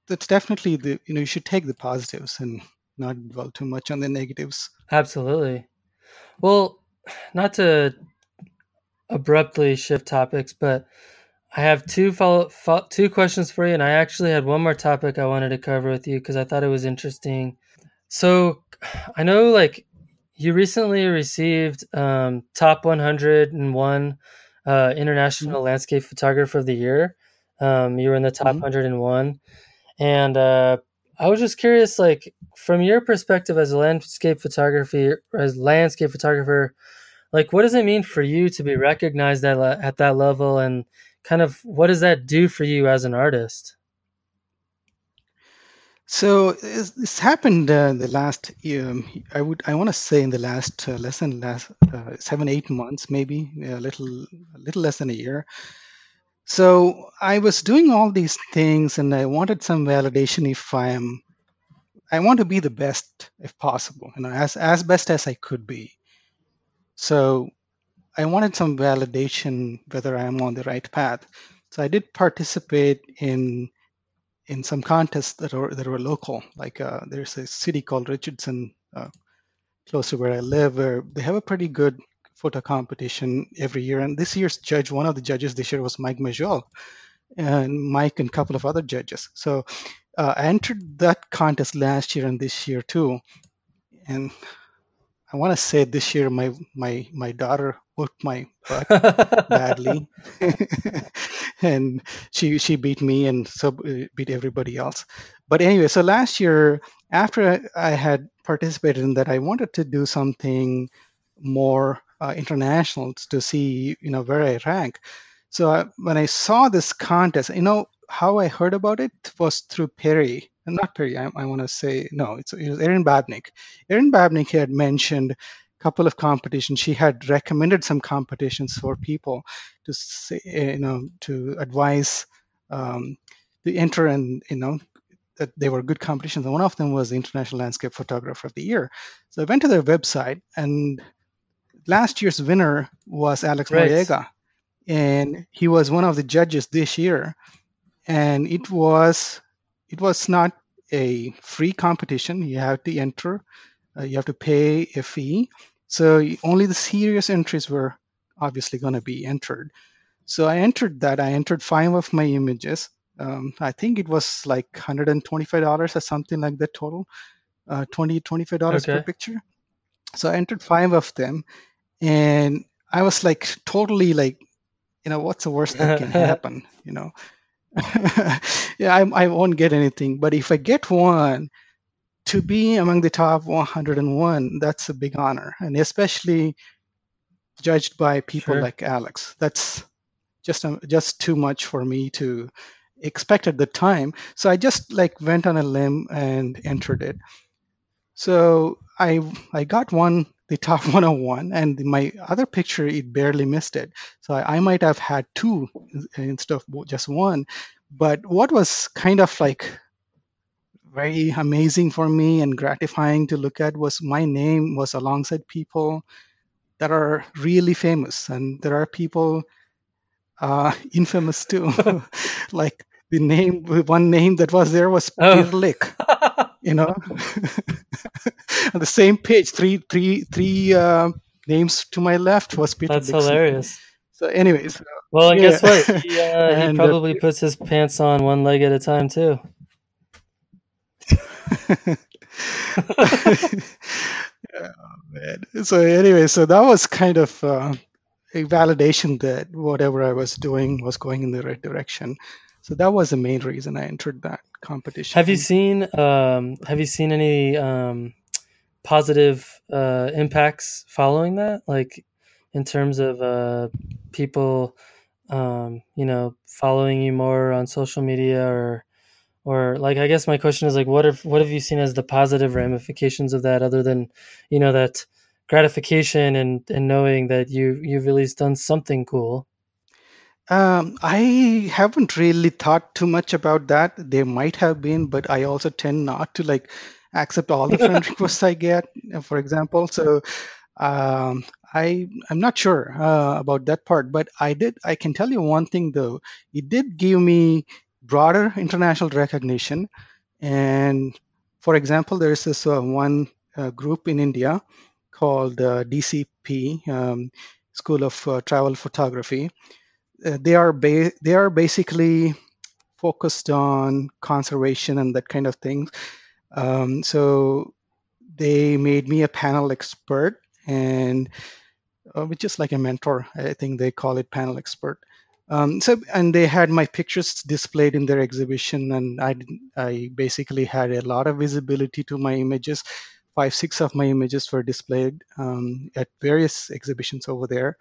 that's definitely the, you know, you should take the positives and not dwell too much on the negatives. Absolutely. Well, not to abruptly shift topics, but I have two follow fo- two questions for you, and I actually had one more topic I wanted to cover with you because I thought it was interesting. So, I know like you recently received um, top 101 uh, international landscape photographer of the year. Um, you were in the top Mhm. 101, and uh, I was just curious, like from your perspective as a landscape photography as landscape photographer, like what does it mean for you to be recognized at at that level, and kind of what does that do for you as an artist? So this happened uh, the last um, I would I want to say in the last uh, less than last uh, seven eight months maybe a little a little less than a year. So I was doing all these things and I wanted some validation if I am I want to be the best if possible, you know, as as best as I could be. So I wanted some validation whether I am on the right path. So I did participate in in some contests that were that were local. Like uh, there's a city called Richardson, uh, close to where I live, where they have a pretty good photo competition every year. And this year's judge, one of the judges this year was Mike Mezeul, and Mike and a couple of other judges. So uh, I entered that contest last year and this year too. And I want to say this year my my my daughter whooped my butt badly. And she she beat me and so uh, beat everybody else. But anyway so last year after i I had participated in that i wanted to do something more uh, international to see you know where i rank. So I, when i saw this contest you know how i heard about it was through perry not perry i, I want to say no it's, it was erin babnik erin babnik had mentioned a couple of competitions. She had recommended some competitions for people to say, you know, to advise um, to enter and you know that they were good competitions. And one of them was the International Landscape Photographer of the Year. So I went to their website, and last year's winner was Alex Right. Noriega, and he was one of the judges this year. And it was it was not a free competition. You have to enter. Uh, you have to pay a fee. So only the serious entries were obviously going to be entered. So I entered that. I entered five of my images. Um, I think it was like $125 or something like that total, uh, $20, $25 per Okay. picture. So I entered five of them. And I was like totally like, you know, what's the worst that can happen? You know, yeah, I, I won't get anything. But if I get one, to be among the top 101, that's a big honor. And especially judged by people Sure. like Alex. That's just um, just too much for me to expect at the time. So I just like went on a limb and entered it. So I I got one the top 101 and my other picture it barely missed it. So I, I, might have had two instead of just one. But what was kind of like very amazing for me and gratifying to look at was my name was alongside people that are really famous and there are people uh, infamous too. Like the name one name that was there was oh. Peter Lik you know on the same page three three three uh, names to my left was Peter That's Dixon. hilarious. So anyways. Well, and yeah. guess what? He, uh, and, he uh, probably uh, puts his pants on one leg at a time too. oh, man. So anyway, so that was kind of uh, a validation that whatever I was doing was going in the right direction. So that was the main reason I entered that competition. Have you seen um, Have you seen any um, positive uh, impacts following that? Like in terms of uh, people, um, you know, following you more on social media, or or like I guess my question is like, what if what have you seen as the positive ramifications of that, other than you know that gratification and and knowing that you you've at least done something cool um, I haven't really thought too much about that. There might have been, but I also tend not to like accept all the friend requests I get, uh, for example. So um, I I'm not sure uh, about that part, but I did. I can tell you one thing though. It did give me broader international recognition, and for example, there is this uh, one uh, group in India called uh, DCP, um, School of uh, Travel Photography they are ba- they are basically focused on conservation and that kind of things. Um, so they made me a panel expert, and uh, which is like a mentor. I think they call it panel expert. Um, so and they had my pictures displayed in their exhibition, and I I basically had a lot of visibility to my images. Five six of my images were displayed um, at various exhibitions over there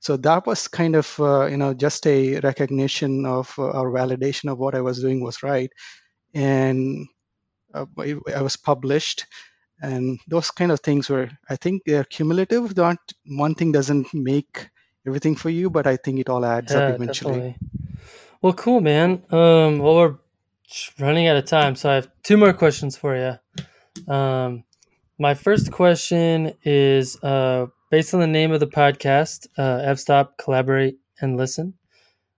so that was kind of uh, you know just a recognition of uh, or validation of what i was doing was right. And uh, i was published and those kind of things were i think they're cumulative. Not one thing doesn't make everything for you but i think it all adds yeah, up eventually. definitely. well cool man. Um well we're running out of time so i have two more questions for you um my first question is uh Based on the name of the podcast, uh, F-Stop, Collaborate, and Listen,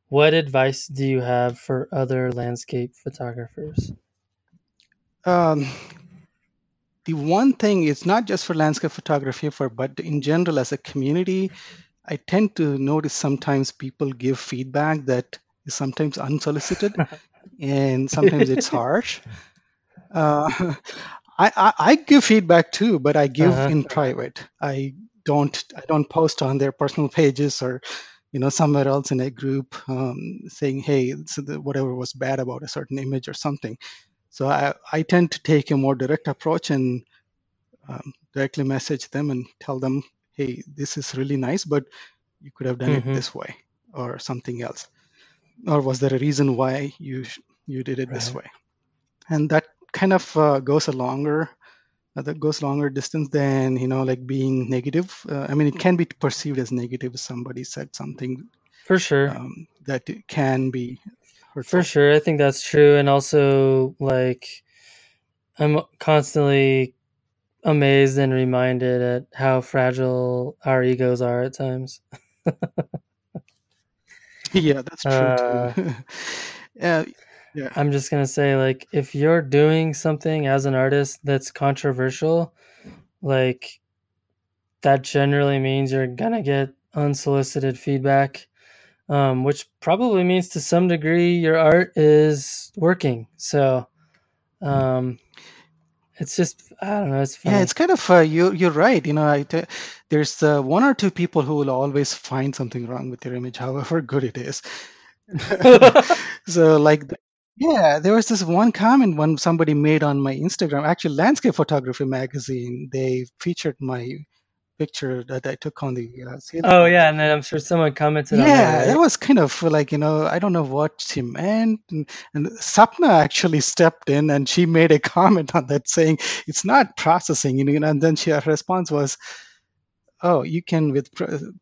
what advice do you have for other landscape photographers? Um, the one thing is not just for landscape photography, for but in general as a community, I tend to notice sometimes people give feedback that is sometimes unsolicited, and sometimes it's harsh. Uh, I, I, I, give feedback too, but I give uh-huh. in private. I don't I don't post on their personal pages or you know somewhere else in a group um, saying hey whatever was bad about a certain image or something so i, I tend to take a more direct approach and um, directly message them and tell them hey this is really nice but you could have done mm-hmm. it this way or something else or was there a reason why you you did it right. this way and that kind of uh, goes a longer that goes longer distance than you know like being negative uh, i mean it can be perceived as negative if somebody said something for sure um, that can be hurtful. for sure i think that's true and also like i'm constantly amazed and reminded at how fragile our egos are at times yeah that's true uh, too. yeah. I'm just gonna say, like, if you're doing something as an artist that's controversial, like that generally means you're gonna get unsolicited feedback, um, which probably means to some degree your art is working. So, um, it's just I don't know. It's funny. yeah, it's kind of uh, you. You're right. You know, I t- there's uh, one or two people who will always find something wrong with your image, however good it is. so like yeah, there was this one comment when somebody made on my Instagram, actually Landscape Photography magazine. They featured my picture that I took on the uh. Oh yeah, and then I'm sure someone commented on Yeah, that, that right? was kind of like, you know, I don't know what she meant. And, and Sapna actually stepped in and she made a comment on that saying, it's not processing. You know, and then she, her response was, oh, you can, with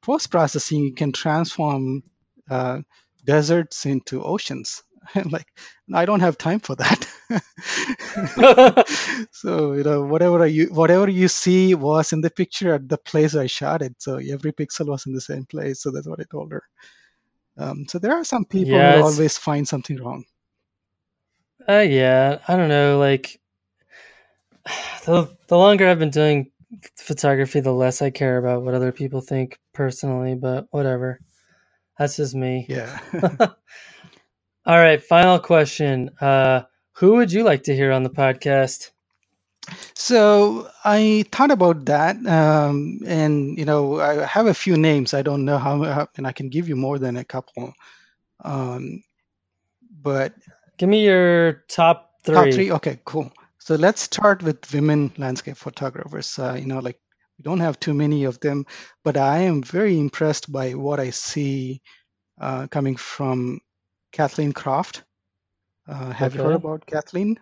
post processing, you can transform uh, deserts into oceans. And like, I don't have time for that. so you know, whatever you whatever you see was in the picture at the place I shot it. So every pixel was in the same place. So that's what I told her. Um, so there are some people yeah, who always find something wrong. uh yeah, I don't know, like the the longer I've been doing photography, the less I care about what other people think personally, but whatever. That's just me. Yeah. All right, final question. Uh who would you like to hear on the podcast? So I thought about that, um, and you know, I have a few names. I don't know how, how- and I can give you more than a couple. Um, but Give me your top top three. three, okay, cool. So let's start with women landscape photographers. Uh, you know, like we don't have too many of them, but I am very impressed by what I see uh, coming from Kathleen Croft. Uh, have you heard about Kathleen?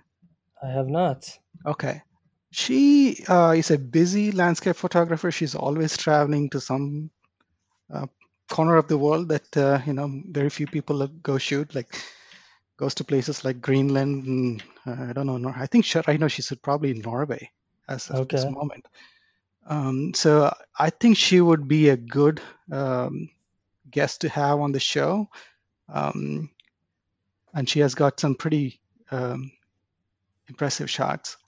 I have not. Okay. She uh, is a busy landscape photographer. She's always traveling to some uh, corner of the world that uh, you know very few people go shoot. Like goes to places like Greenland and uh, I don't know. I think she, right now she's probably in Norway as of this moment. Um, so I think she would be a good um, guest to have on the show. Um, and she has got some pretty um, impressive shots.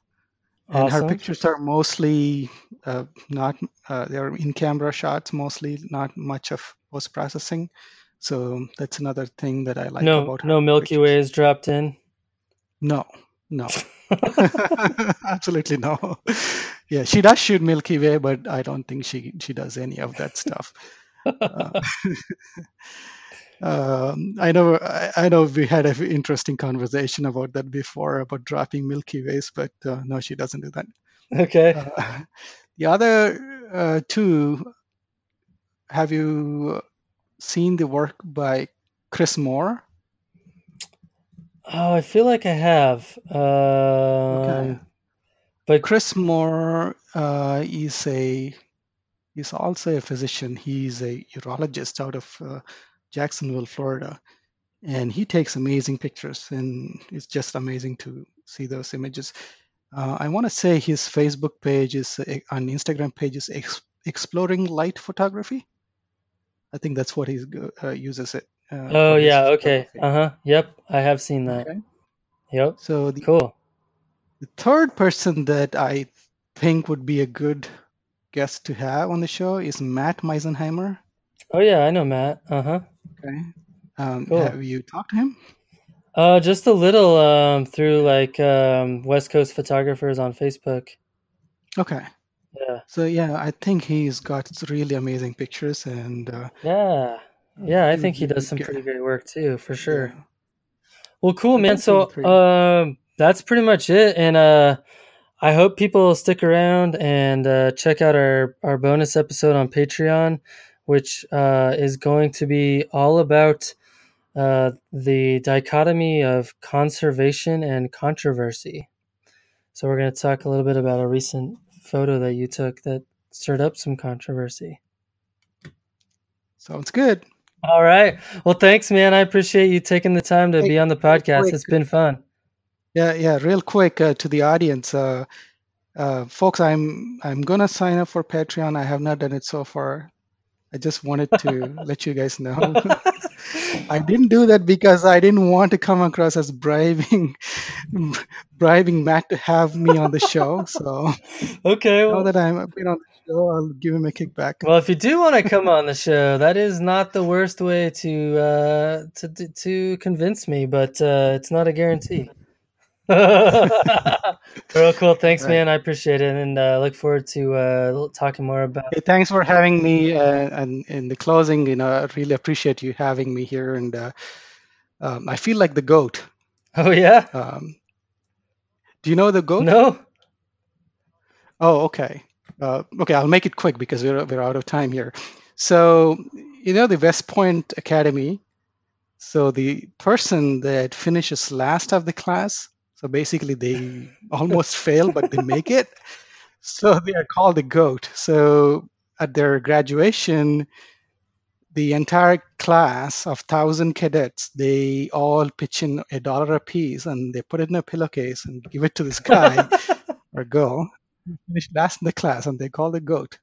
And her pictures are mostly uh, not uh, they're in camera shots mostly not much of post processing. So that's another thing that i like No about her no Milky pictures. Ways dropped in. no no. Absolutely no. Yeah she does shoot milky way but i don't think she she does any of that stuff. Uh, um, I know, I, know we had an interesting conversation about that before about dropping Milky Ways, but uh, no, she doesn't do that. okay. Uh, the other uh, two, have you seen the work by Chris Moore? Oh, I feel like I have. Okay. Um, but Chris Moore uh, is a he's also a physician. He's a urologist out of uh, Jacksonville, Florida, and he takes amazing pictures, and it's just amazing to see those images. Uh, I want to say his Facebook page is uh, on Instagram page is ex- exploring light photography. I think that's what he uh, uses it uh, oh yeah, okay. Uh-huh. Yep, I have seen that. Okay, Yep. so the, Cool. the third person that I think would be a good guest to have on the show is Matt Meisenheimer. Oh yeah, I know Matt. Uh-huh. Okay, um, Cool. have you talked to him? Uh just a little um through like um West Coast photographers on Facebook. Okay, Yeah. so yeah, I think he's got really amazing pictures, and uh, Yeah. Yeah, I think he does some pretty great work too, for Yeah, sure. Well, cool, man. those are the So, um, that's pretty much it. And uh, I hope people stick around and uh, check out our our bonus episode on Patreon, which uh, is going to be all about uh, the dichotomy of conservation and controversy. So, we're going to talk a little bit about a recent photo that you took that stirred up some controversy. Sounds good. All right. Well, thanks, man. I appreciate you taking the time to Hey, be on the podcast. quick, It's been fun. yeah, yeah, real quick uh, to the audience, uh, uh, folks. I'm I'm gonna sign up for Patreon. I have not done it so far. I just wanted to let you guys know. I didn't do that because I didn't want to come across as bribing, bribing Matt to have me on the show. So okay. now Well, that I'm been on the show, I'll give him a kickback. well, if you do want to come on the show, that is not the worst way to uh, to to convince me, but uh, it's not a guarantee. Real cool. Thanks, Right. man. I appreciate it, and uh, look forward to uh, talking more about. Hey, thanks for having me. Uh, and in the closing, you know, I really appreciate you having me here. And uh, um, I feel like the goat. Oh yeah. Um, do you know the goat? No. Oh, okay. Uh, okay, I'll make it quick because we're we're out of time here. So you know the West Point Academy. So the person that finishes last of the class, so basically they almost fail but they make it. So they are called the goat. So at their graduation, the entire class of thousand cadets they all pitch in a dollar a piece and they put it in a pillowcase and give it to this guy or girl finished last in the class and they call the goat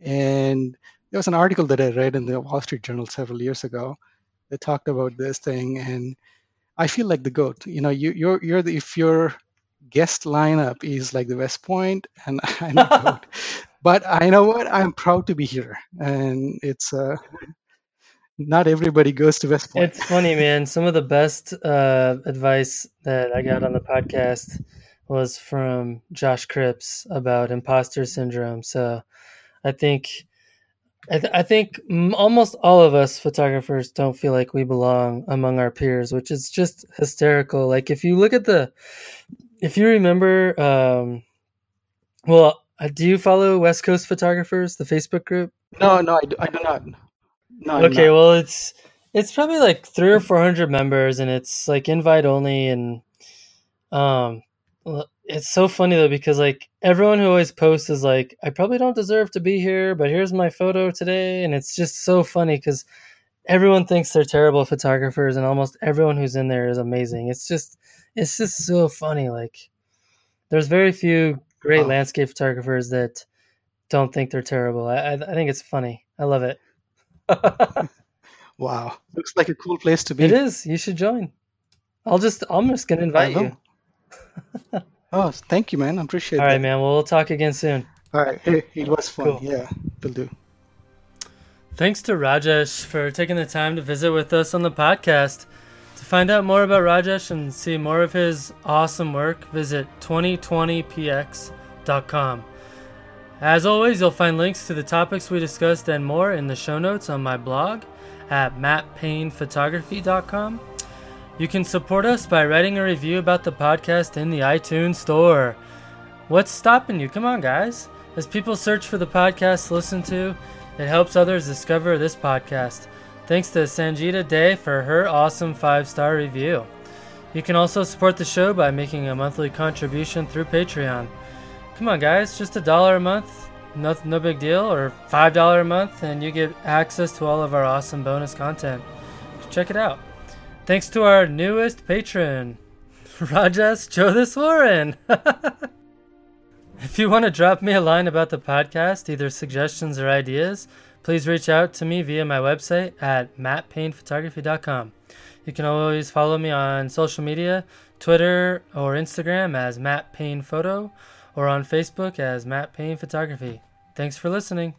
and there was an article that i read in the wall street journal several years ago that talked about this thing and i feel like the goat you know you, you're you're the, if your guest lineup is like the west point and i'm the goat but I know what I'm proud to be here, and it's uh, not everybody goes to West Point. It's funny, man. Some of the best uh, advice that I got on the podcast was from Josh Cripps about imposter syndrome. So I think. I, th- I think almost all of us photographers don't feel like we belong among our peers, which is just hysterical. Like if you look at the, if you remember, um, well, uh, do you follow West Coast Photographers, the Facebook group? No, no, I do, I do not. No, okay, well, it's it's probably like three or four hundred members, and it's like invite only, and um, it's so funny though because like everyone who always posts is like, I probably don't deserve to be here, but here's my photo today, and it's just so funny because everyone thinks they're terrible photographers, and almost everyone who's in there is amazing. It's just it's just so funny. Like, there's very few great oh. landscape photographers that don't think they're terrible. I, I think it's funny. I love it. wow, looks like a cool place to be. It is. You should join. I'll just. I'm just gonna invite you. oh, thank you, man. I appreciate it. All right, man. Well, we'll talk again soon. All right. It, it was fun. Cool. Yeah, will do. Thanks to Rajesh for taking the time to visit with us on the podcast. To find out more about Rajesh and see more of his awesome work, visit 2020px.com. As always, you'll find links to the topics we discussed and more in the show notes on my blog at mattpaynephotography.com. You can support us by writing a review about the podcast in the iTunes store. What's stopping you? Come on, guys. As people search for the podcast to listen to, it helps others discover this podcast. Thanks to Sanjita Day for her awesome five star review. You can also support the show by making a monthly contribution through Patreon. Come on, guys, just a dollar a month, no, no big deal, or five dollar a month, and you get access to all of our awesome bonus content. Check it out. Thanks to our newest patron, Rajesh Jodheswaran. if you want to drop me a line about the podcast, either suggestions or ideas, please reach out to me via my website at mattpaynephotography.com. You can always follow me on social media, Twitter or Instagram as Matt Payne Photo, or on Facebook as Matt Payne Photography. Thanks for listening.